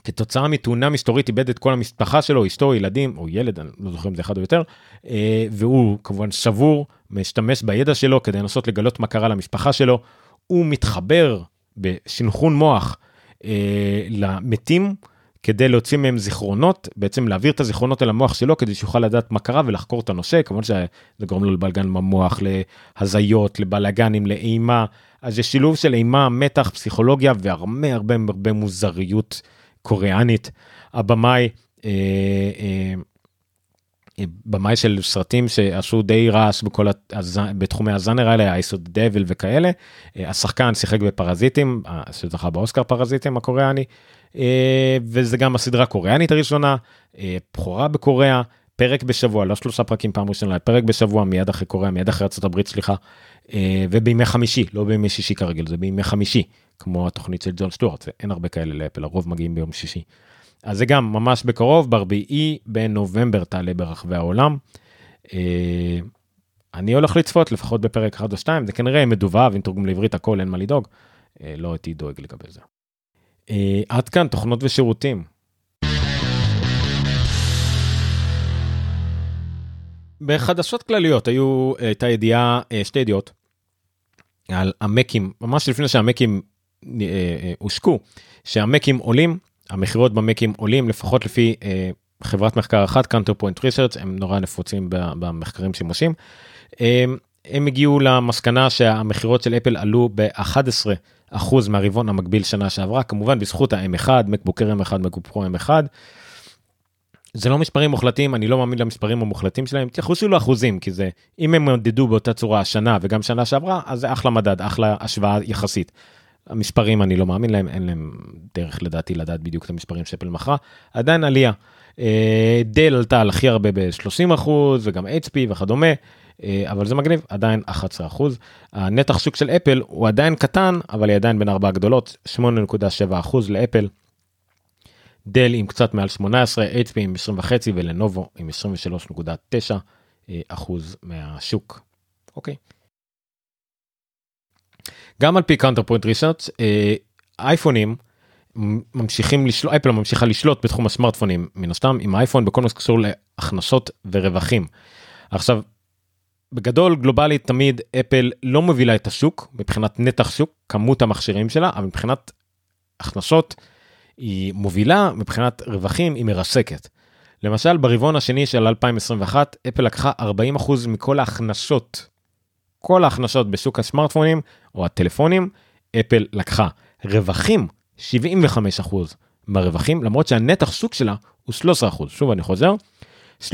שכתוצאה מתאונה מסתורית איבד את כל המשפחה שלו, אשתו, ילדים, או ילד, אני לא זוכר אם זה אחד או יותר, אה, והוא כמובן שבור, משתמש בידע שלו כדי לנסות לגלות מה קרה למשפחה שלו. הוא מתחבר בשנכון מוח אה, למתים. כדי להוציא מהם זיכרונות, בעצם להעביר את הזיכרונות אל המוח שלו כדי שיוכל לדעת מה קרה ולחקור את הנושא, כמובן שזה גורם לו לבלגן במוח, להזיות, לבלגנים, לאימה, אז זה שילוב של אימה, מתח, פסיכולוגיה והרבה הרבה הרבה מוזריות קוריאנית. הבמאי, אה, אה, במאי של סרטים שעשו די רעש בכל הז... בתחומי הזאנר האלה, אייסוד דביל וכאלה. אה, השחקן שיחק בפרזיטים, אה, שזכה באוסקר פרזיטים הקוריאני, אה, וזה גם הסדרה הקוריאנית הראשונה, בכורה בקוריאה, פרק בשבוע, לא שלושה פרקים פעם ראשונה, פרק בשבוע מיד אחרי קוריאה, מיד אחרי ארה"ב, סליחה, ובימי חמישי, לא בימי שישי כרגיל, זה בימי חמישי, כמו התוכנית של ג'ון סטוארט, אין הרבה כאלה לאפל, הרוב מגיעים ביום שישי. אז זה גם ממש בקרוב, ברביעי בנובמבר תעלה ברחבי העולם. אני הולך לצפות לפחות בפרק 1 או 2, זה כנראה מדובב, עם תרגום לעברית הכל, אין מה לדאוג. לא הייתי דואג לגבי זה. עד כאן תוכנות ושירותים. בחדשות כלליות היו, הייתה ידיעה, אה, שתי ידיעות, על המקים, ממש לפני שהמקים אה, אה, הושקו, שהמקים עולים, המכירות במקים עולים, לפחות לפי חברת מחקר אחת, קאנטר פוינט ריסרצ', הם נורא נפוצים במחקרים שימושים. הם הגיעו למסקנה שהמכירות של אפל עלו ב-11 אחוז מהרבעון המקביל שנה שעברה, כמובן בזכות ה-M1, מקבוקר M1, מקבוקר M1. זה לא מספרים מוחלטים, אני לא מאמין למספרים המוחלטים שלהם, תייחסו לאחוזים, כי זה, אם הם מדדו באותה צורה השנה וגם שנה שעברה, אז זה אחלה מדד, אחלה השוואה יחסית. המספרים אני לא מאמין להם, אין להם דרך לדעתי לדעת בדיוק את המספרים שאפל מכרה, עדיין עלייה. אה, דל עלתה על הכי הרבה ב-30 אחוז וגם HP וכדומה. אה, אבל זה מגניב, עדיין 11 אחוז. הנתח שוק של אפל הוא עדיין קטן, אבל היא עדיין בין ארבע הגדולות, 8.7 אחוז לאפל. דל עם קצת מעל 18, HP עם 20 וחצי ולנובו עם 23.9 אה, אחוז מהשוק. אוקיי. גם על פי Counterpoint Research אייפונים ממשיכים לשלוט, אפל ממשיכה לשלוט בתחום הסמארטפונים מן הסתם עם האייפון בכל מה שקשור להכנסות ורווחים. עכשיו בגדול גלובלית תמיד אפל לא מובילה את השוק מבחינת נתח שוק כמות המכשירים שלה אבל מבחינת הכנסות היא מובילה מבחינת רווחים היא מרסקת. למשל ברבעון השני של 2021 אפל לקחה 40% מכל ההכנסות כל ההכנסות בשוק הסמארטפונים או הטלפונים אפל לקחה רווחים 75% מהרווחים למרות שהנתח שוק שלה הוא 13% שוב אני חוזר 13%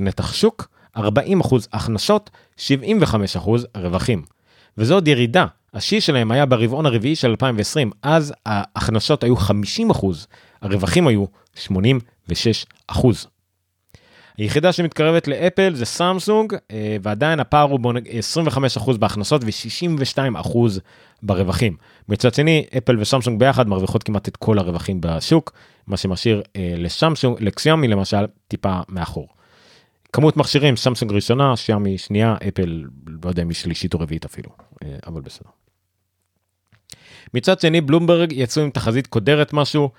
נתח שוק 40 הכנסות, 75 רווחים. וזו עוד ירידה, השיא שלהם היה ברבעון הרביעי של 2020, אז ההכנסות היו 50 הרווחים היו 86 היחידה שמתקרבת לאפל זה סמסונג, אה, ועדיין הפער הוא 25% בהכנסות ו-62% ברווחים. מצד שני, אפל וסמסונג ביחד מרוויחות כמעט את כל הרווחים בשוק, מה שמשאיר אה, לסמסונג, לקסיומי למשל, טיפה מאחור. כמות מכשירים סמסונג ראשונה שיאמי שנייה אפל לא יודע אם היא שלישית או רביעית אפילו אה, אבל בסדר. מצד שני בלומברג יצאו עם תחזית קודרת משהו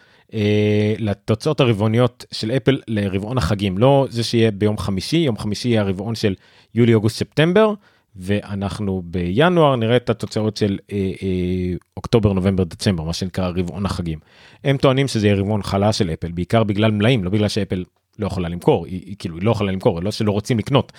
לתוצאות הרבעוניות של אפל לרבעון החגים לא זה שיהיה ביום חמישי יום חמישי יהיה הרבעון של יולי אוגוסט ספטמבר ואנחנו בינואר נראה את התוצאות של אה, אה, אוקטובר, נובמבר, דצמבר, מה שנקרא רבעון החגים. הם טוענים שזה יהיה רבעון חלש של אפל, בעיקר בגלל מלאים, לא בגלל שאפל לא יכולה למכור, היא, היא כאילו היא לא יכולה למכור, לא שלא רוצים לקנות,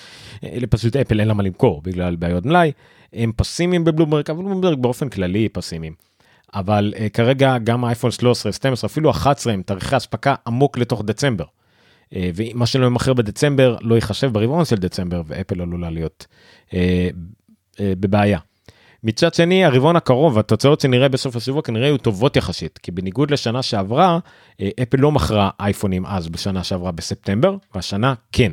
אלה פשוט אפל אין לה מה למכור בגלל בעיות מלאי, הם פסימיים בבלומברג, אבל בלומברג באופן כללי פסימיים. אבל uh, כרגע גם האייפון 13, 12, אפילו 11 הם תאריכי אספקה עמוק לתוך דצמבר. Uh, ומה שלא ימכר בדצמבר לא ייחשב ברבעון של דצמבר ואפל עלולה להיות uh, uh, בבעיה. מצד שני הרבעון הקרוב התוצאות שנראה בסוף השבוע כנראה יהיו טובות יחסית כי בניגוד לשנה שעברה אפל לא מכרה אייפונים אז בשנה שעברה בספטמבר והשנה כן.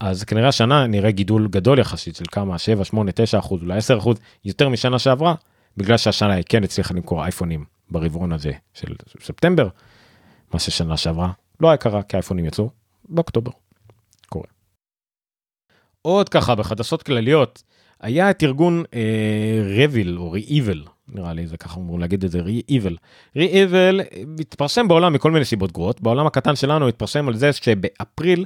אז כנראה השנה נראה גידול גדול יחסית של כמה 7 8 9 אחוז אולי 10 אחוז יותר משנה שעברה בגלל שהשנה היא כן הצליחה למכור אייפונים ברבעון הזה של ספטמבר, מה ששנה שעברה לא היה קרה כי האייפונים יצאו באוקטובר. קורה. עוד ככה בחדשות כלליות היה את ארגון אה, או רי-איבל נראה לי זה ככה אמרו להגיד את זה רי-איבל. רי-איבל התפרסם בעולם מכל מיני סיבות גרועות בעולם הקטן שלנו התפרסם על זה שבאפריל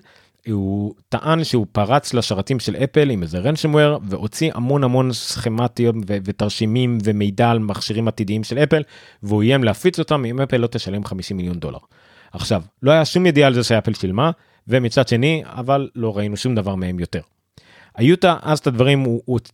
הוא טען שהוא פרץ לשרתים של אפל עם איזה רנשמוור והוציא המון המון סכמטיות ותרשימים ומידע על מכשירים עתידיים של אפל והוא איים להפיץ אותם אם אפל לא תשלם 50 מיליון דולר. עכשיו לא היה שום ידיעה על זה שאפל שילמה ומצד שני אבל לא ראינו שום דבר מהם יותר. היו אז את הדברים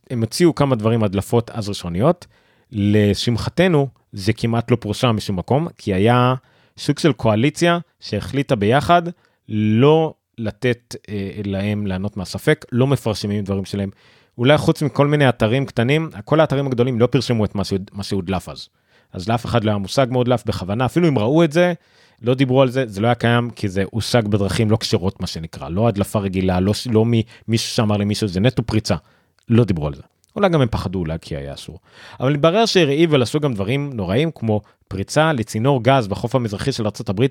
הם הוציאו כמה דברים הדלפות אז ראשוניות לשמחתנו זה כמעט לא פורסם משום מקום כי היה סוג של קואליציה שהחליטה ביחד לא לתת אה, להם לענות מהספק, לא מפרשמים דברים שלהם. אולי חוץ מכל מיני אתרים קטנים, כל האתרים הגדולים לא פרשמו את מה שהודלף אז. אז לאף אחד לא היה מושג מהודלף בכוונה, אפילו אם ראו את זה, לא דיברו על זה, זה לא היה קיים כי זה הושג בדרכים לא כשרות מה שנקרא, לא הדלפה רגילה, לא, לא מישהו שאמר למישהו, זה נטו פריצה, לא דיברו על זה. אולי גם הם פחדו אולי כי היה אסור. אבל מתברר שראיבל עשו גם דברים נוראים כמו פריצה לצינור גז בחוף המזרחי של ארה"ב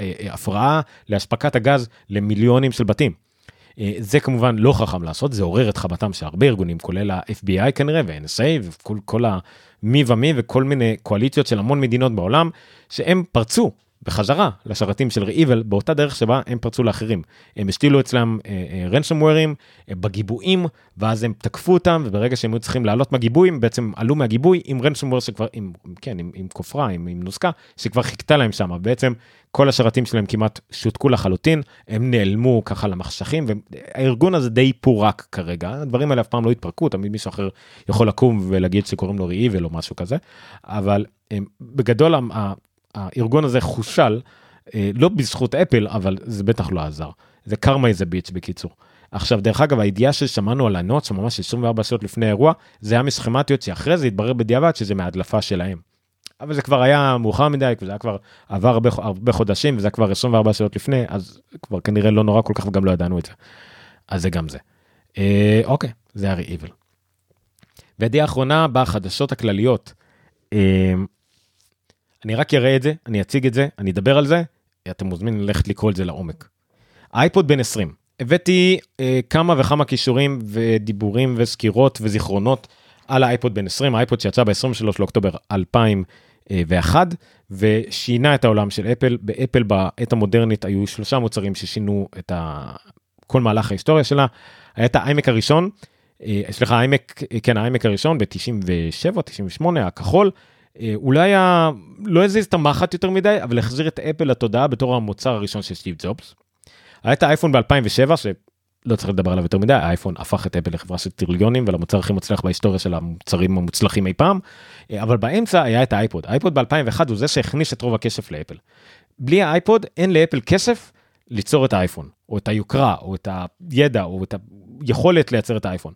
והפרעה לאספקת הגז למיליונים של בתים. אה, זה כמובן לא חכם לעשות, זה עורר את חבטם של הרבה ארגונים, כולל ה-FBI כנראה ו-NSA וכל כל המי ומי וכל מיני קואליציות של המון מדינות בעולם, שהם פרצו בחזרה לשרתים של ריאיבל באותה דרך שבה הם פרצו לאחרים. הם השתילו אצלם רנשומוורים אה, אה, בגיבויים ואז הם תקפו אותם וברגע שהם היו צריכים לעלות מהגיבויים בעצם עלו מהגיבוי עם רנשומוור שכבר עם כן עם, עם כופרה עם, עם נוסקה שכבר חיכתה להם שם בעצם כל השרתים שלהם כמעט שותקו לחלוטין הם נעלמו ככה למחשכים והארגון הזה די פורק כרגע הדברים האלה אף פעם לא התפרקו תמיד מישהו אחר יכול לקום ולהגיד שקוראים לו ריאיבל או משהו כזה אבל הם, בגדול הארגון הזה חוסל, אה, לא בזכות אפל, אבל זה בטח לא עזר. זה karma is a bitch בקיצור. עכשיו דרך אגב הידיעה ששמענו על ה notch ממש 24 שעות לפני האירוע זה היה מ schematics שאחרי זה התברר בדיעבד שזה מהדלפה שלהם. אבל זה כבר היה מאוחר מדי וזה היה כבר עבר הרבה, הרבה חודשים וזה כבר 24 שעות לפני אז כבר כנראה לא נורא כל כך וגם לא ידענו את זה. אז זה גם זה. אה, אוקיי זה ה REvil. וידיעה אחרונה בחדשות הכלליות. אה, אני רק אראה את זה, אני אציג את זה, אני אדבר על זה, אתם מוזמנים ללכת לקרוא את זה לעומק. אייפוד בן 20, הבאתי אה, כמה וכמה קישורים ודיבורים וסקירות וזיכרונות על האייפוד בן 20, האייפוד שיצא ב-23 לאוקטובר 2001 ושינה את העולם של אפל. באפל בעת המודרנית היו שלושה מוצרים ששינו את ה... כל מהלך ההיסטוריה שלה. היה את האיימק הראשון, אה, סליחה, האיימק, כן, האיימק הראשון ב-97, 98, הכחול. אה, אולי ה... לא הזיז את המחט יותר מדי, אבל החזיר את אפל לתודעה בתור המוצר הראשון של סטיב ג'ובס. היה את האייפון ב-2007, שלא צריך לדבר עליו יותר מדי, האייפון הפך את אפל לחברה של טריליונים ולמוצר הכי מוצלח בהיסטוריה של המוצרים המוצלחים אי פעם, אה, אבל באמצע היה את האייפוד. האייפוד ב-2001 הוא זה שהכניס את רוב הכסף לאפל. בלי האייפוד אין לאפל כסף ליצור את האייפון, או את היוקרה, או את הידע, או את היכולת לייצר את האייפון.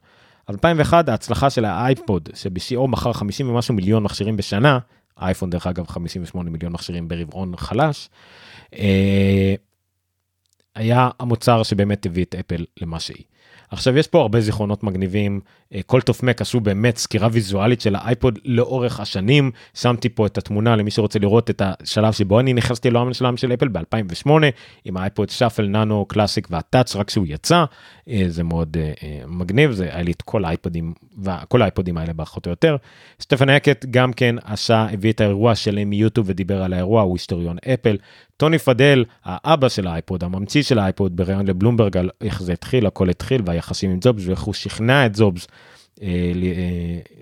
2001 ההצלחה של האייפוד שבשיאו מכר 50 ומשהו מיליון מכשירים בשנה, האייפון דרך אגב 58 מיליון מכשירים ברבעון חלש, אה, היה המוצר שבאמת הביא את אפל למה שהיא. עכשיו יש פה הרבה זיכרונות מגניבים Cult of Mac עשו באמת סקירה ויזואלית של האייפוד לאורך השנים. שמתי פה את התמונה למי שרוצה לראות את השלב שבו אני נכנסתי לעולם שלם של אפל ב2008 עם האייפוד Shuffle Nano Classic וה Touch רק שהוא יצא. אה, זה מאוד אה, אה, מגניב זה היה לי את כל האייפודים וכל האייפודים האלה פחות או יותר. סטפן האקט גם כן עשה הביא את האירוע שלם מיוטיוב ודיבר על האירוע הוא היסטוריון אפל. טוני פדל האבא של האייפוד הממציא של האייפוד בריאיון לבלומברג על איך זה התחיל הכל התחיל והיחסים עם ג'ובס ואיך הוא שכנע את ג'ובס אה,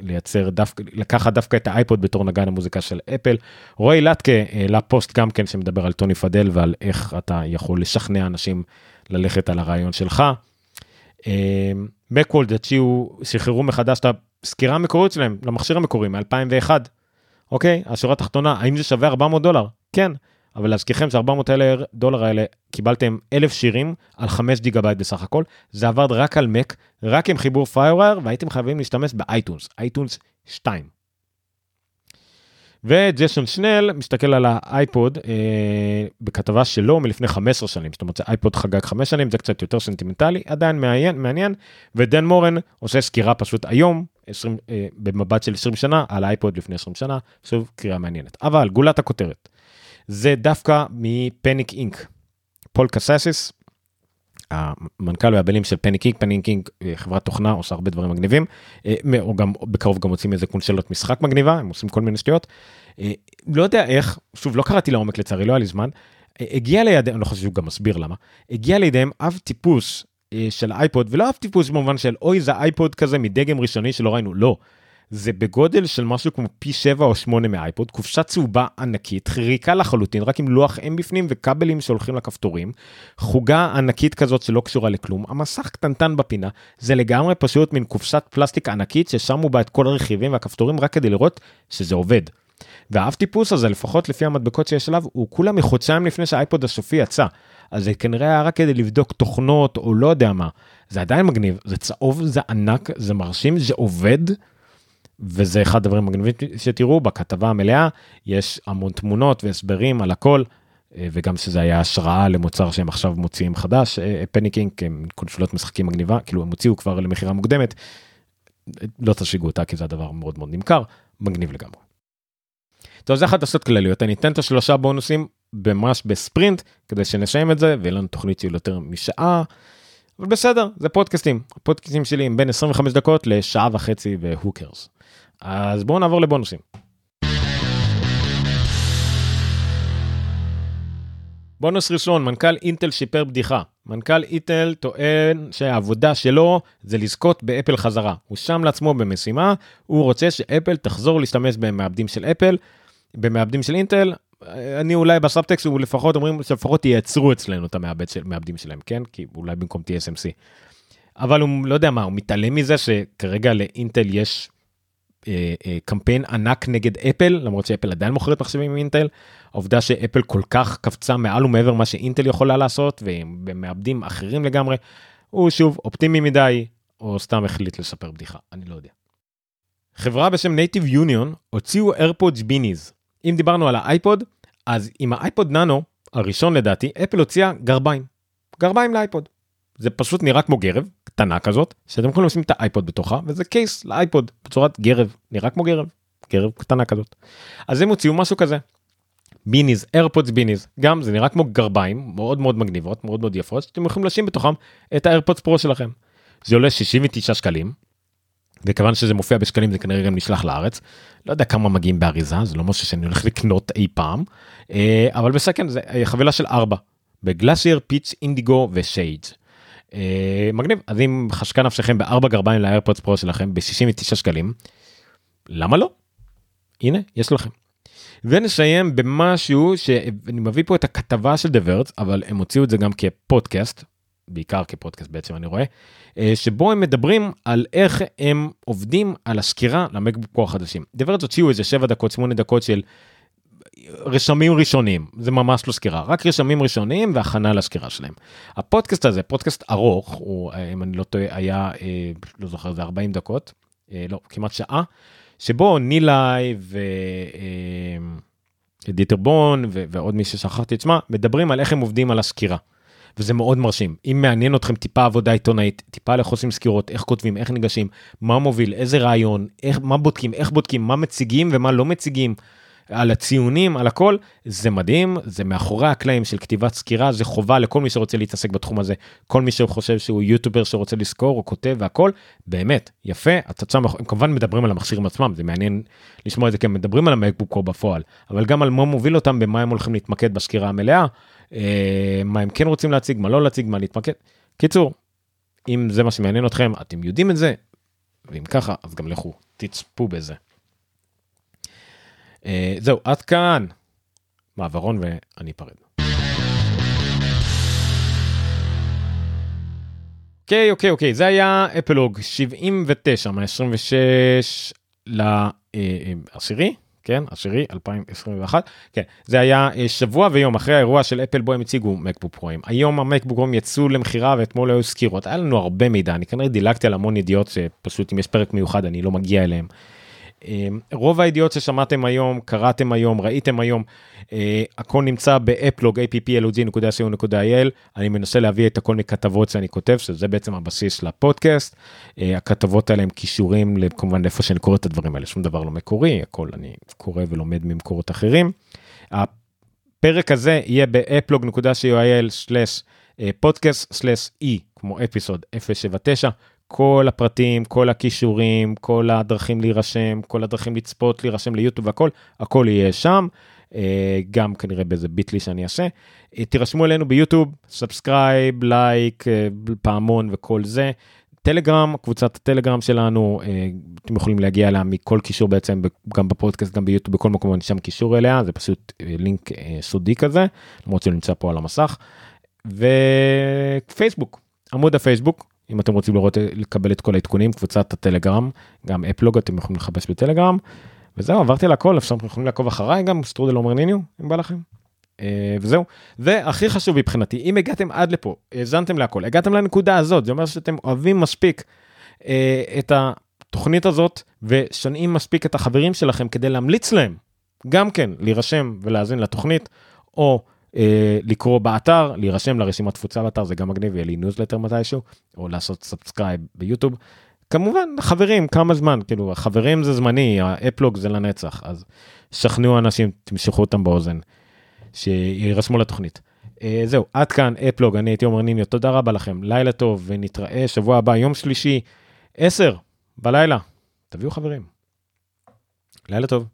לייצר דווקא, לקחת דווקא את האייפוד בתור נגן המוזיקה של אפל. רועי לטקה העלה פוסט גם כן שמדבר על טוני פדל ועל איך אתה יכול לשכנע אנשים ללכת על הרעיון שלך. Macworld הציעו, שחררו מחדש את הסקירה המקורית שלהם למכשיר המקורי מ-2001. אוקיי, השורה התחתונה, האם זה שווה 400 דולר? כן. אבל להזכירכם ש-400 דולר האלה קיבלתם 1,000 שירים על 5 גיגה בייט בסך הכל, זה עבד רק על מק, רק עם חיבור FireWire, והייתם חייבים להשתמש ב iTunes, iTunes 2. וג'ייסון סנל מסתכל על האייפוד אה, בכתבה שלו מלפני 15 שנים, זאת אומרת אייפוד חגג 5 שנים, זה קצת יותר סנטימנטלי, עדיין מעניין, מעניין, ודן מורן עושה סקירה פשוט היום, 20, אה, במבט של 20 שנה, על האייפוד לפני 20 שנה, שוב קריאה מעניינת. אבל גולת הכותרת, זה דווקא מ Panic Inc. פול קססיס, המנכ"ל והבעלים של Panic Inc, Panic Inc חברת תוכנה עושה הרבה דברים מגניבים, אה, או גם בקרוב גם מוציאים איזה קונסולות משחק מגניבה, הם עושים כל מיני שטויות. אה, לא יודע איך, שוב לא קראתי לעומק לצערי, לא היה לי זמן, אה, הגיע לידיהם, אני לא חושב שהוא גם מסביר למה, הגיע לידיהם אב טיפוס של אייפוד, ולא אב טיפוס במובן של אוי זה אייפוד כזה מדגם ראשוני שלא ראינו, לא. זה בגודל של משהו כמו פי 7 או 8 מאייפוד, קופסה צהובה ענקית, ריקה לחלוטין, רק עם לוח אם בפנים וכבלים שהולכים לכפתורים, חוגה ענקית כזאת שלא קשורה לכלום, המסך קטנטן בפינה, זה לגמרי פשוט מין קופסת פלסטיק ענקית ששמו בה את כל הרכיבים והכפתורים רק כדי לראות שזה עובד. והאב טיפוס הזה, לפחות לפי המדבקות שיש עליו, הוא כולה מחודשיים לפני שהאייפוד הסופי יצא. אז זה כנראה היה רק כדי לבדוק תוכנות או לא יודע מה. זה עדיין מגניב, זה צהוב, זה ענק, זה מרשים, זה עובד. וזה אחד הדברים המגניבים שתראו בכתבה המלאה, יש המון תמונות והסברים על הכל, אה, וגם שזה היה השראה למוצר שהם עכשיו מוציאים חדש, פניקינג, הם קונסולות משחקים מגניבה, כאילו הם הוציאו כבר למכירה מוקדמת, לא תשיגו אותה כי זה הדבר מאוד מאוד נמכר, מגניב לגמרי. טוב, זה חדשות כלליות, אני אתן את השלושה בונוסים ממש בספרינט, כדי שנסיים את זה, ויהיה לנו תוכנית של יותר משעה. אבל בסדר, זה פודקאסטים. הפודקאסטים שלי הם בין 25 דקות לשעה וחצי והוקרס. אז בואו נעבור לבונוסים. בונוס ראשון, מנכ"ל אינטל סיפר בדיחה. מנכ"ל אינטל טוען שהעבודה שלו זה לזכות באפל חזרה. הוא שם לעצמו במשימה, הוא רוצה שאפל תחזור להשתמש במעבדים של אפל, במעבדים של אינטל. אני אולי בסאבטקסט, הוא לפחות אומרים שלפחות ייצרו אצלנו את המעבד של, המעבדים שלהם, כן? כי אולי במקום TSMC. אבל הוא לא יודע מה, הוא מתעלם מזה שכרגע לאינטל יש קמפיין ענק נגד אפל למרות שאפל עדיין מוכרת מחשבים עם אינטל העובדה שאפל כל כך קפצה מעל ומעבר מה שאינטל יכולה לעשות והם מעבדים אחרים לגמרי הוא שוב אופטימי מדי או סתם החליט לספר בדיחה אני לא יודע. חברה בשם Native Union הוציאו AirPods Beanies אם דיברנו על האייפוד אז עם האייפוד ננו הראשון לדעתי אפל הוציאה גרביים גרביים לאייפוד. זה פשוט נראה כמו גרב קטנה כזאת שאתם יכולים לשים את האייפוד בתוכה וזה קייס לאייפוד בצורת גרב נראה כמו גרב גרב קטנה כזאת. אז הם הוציאו משהו כזה. Beanies AirPods Beanies גם זה נראה כמו גרביים מאוד מאוד מגניבות מאוד מאוד יפות שאתם יכולים לשים בתוכם את ה AirPods פרו שלכם. זה עולה 69 שקלים. וכיוון שזה מופיע בשקלים זה כנראה גם נשלח לארץ. לא יודע כמה מגיעים באריזה זה לא משהו שאני הולך לקנות אי פעם אה, אבל בסכן זה חבילה של 4 ב glacier peach indigo ו shades. אה, מגניב אז אם חשקה נפשכם בארבע גרביים ל AirPods פרו שלכם ב-69 שקלים למה לא? הנה יש לכם. ונסיים במשהו שאני מביא פה את הכתבה של דברץ אבל הם הוציאו את זה גם כפודקאסט בעיקר כפודקאסט בעצם אני רואה אה, שבו הם מדברים על איך הם עובדים על הסקירה למקבוק פרו החדשים. דברץ הוציאו איזה 7 דקות 8 דקות של רשמים ראשונים זה ממש לא סקירה רק רשמים ראשונים והכנה לסקירה שלהם. הפודקאסט הזה פודקאסט ארוך הוא אם אני לא טועה היה אה, לא זוכר זה 40 דקות אה, לא כמעט שעה שבו נילי ודיטר אה, בון ועוד מי ששכחתי את שמה מדברים על איך הם עובדים על הסקירה. וזה מאוד מרשים אם מעניין אתכם טיפה עבודה עיתונאית טיפה איך עושים סקירות איך כותבים איך ניגשים מה מוביל איזה רעיון איך מה בודקים איך בודקים מה מציגים ומה לא מציגים. על הציונים, על הכל, זה מדהים, זה מאחורי הקלעים של כתיבת סקירה, זה חובה לכל מי שרוצה להתעסק בתחום הזה, כל מי שחושב שהוא יוטיובר שרוצה לזכור או כותב והכל, באמת, יפה, התוצאה, הם כמובן מדברים על המכשירים עצמם, זה מעניין לשמוע את זה, כי הם מדברים על המקבוק בפועל, אבל גם על מה מוביל אותם, במה הם הולכים להתמקד בסקירה המלאה, אה, מה הם כן רוצים להציג, מה לא להציג, מה להתמקד. קיצור, אם זה מה שמעניין אתכם, אתם יודעים את זה, ואם ככה, אז גם לכו, תצפו בזה. אה, זהו, עד כאן. מעברון ואני אפרד. אוקיי, אוקיי, אוקיי, זה היה אפלוג 79 מה-26 לעשירי, כן, עשירי 2021, כן, זה היה אה, שבוע ויום אחרי האירוע של אפל בו הם הציגו מקבוק פרוים. היום המקבוק פרוים יצאו למכירה ואתמול היו סקירות, היה לנו הרבה מידע, אני כנראה דילגתי על המון ידיעות שפשוט אם יש פרק מיוחד אני לא מגיע אליהם. אמ, רוב הידיעות ששמעתם היום, קראתם היום, ראיתם היום, אה, הכל נמצא באפלוג applog.co.il, אני מנסה להביא את הכל מכתבות שאני כותב, שזה בעצם הבסיס לפודקאסט. אה, הכתבות האלה הם קישורים כמובן לאיפה שאני קורא את הדברים האלה, שום דבר לא מקורי, הכל אני קורא ולומד ממקורות אחרים. הפרק הזה יהיה ב-applog.co.il/podcast/e כמו אפיסוד 079. כל הפרטים, כל הקישורים, כל הדרכים להירשם, כל הדרכים לצפות, להירשם ליוטיוב והכל, הכל יהיה שם. אה, גם כנראה באיזה bit.ly שאני אעשה. אה, תירשמו אלינו ביוטיוב, subscribe, like, אה, פעמון וכל זה. טלגרם, קבוצת הטלגרם שלנו, אתם יכולים להגיע אליה מכל קישור בעצם, גם בפודקאסט, גם ביוטיוב, בכל מקום אני שם קישור אליה, זה פשוט לינק סודי כזה, למרות שהוא נמצא פה על המסך. ופייסבוק, עמוד הפייסבוק, אם אתם רוצים לראות לקבל את כל העדכונים קבוצת הטלגרם גם אפלוג אתם יכולים לחפש בטלגרם. וזהו עברתי על הכל אפשר יכולים לעקוב אחריי גם סטרודל אומרניניו אם בא לכם. אה, וזהו והכי חשוב מבחינתי אם הגעתם עד לפה האזנתם להכל הגעתם לנקודה הזאת זה אומר שאתם אוהבים מספיק אה, את התוכנית הזאת ושונאים מספיק את החברים שלכם כדי להמליץ להם גם כן להירשם ולהאזין לתוכנית או אה, לקרוא באתר, להירשם לרשימת תפוצה באתר, זה גם מגניב, יהיה לי ניוזלטר מתישהו, או לעשות subscribe ביוטיוב. כמובן, חברים, כמה זמן, כאילו, חברים זה זמני, האפלוג זה לנצח, אז שכנעו אנשים, תמשכו אותם באוזן, שירשמו לתוכנית. אה, זהו, עד כאן אפלוג, אני הייתי עומר ניניו, תודה רבה לכם, לילה טוב, ונתראה שבוע הבא, יום שלישי, 10 בלילה, תביאו חברים. לילה טוב.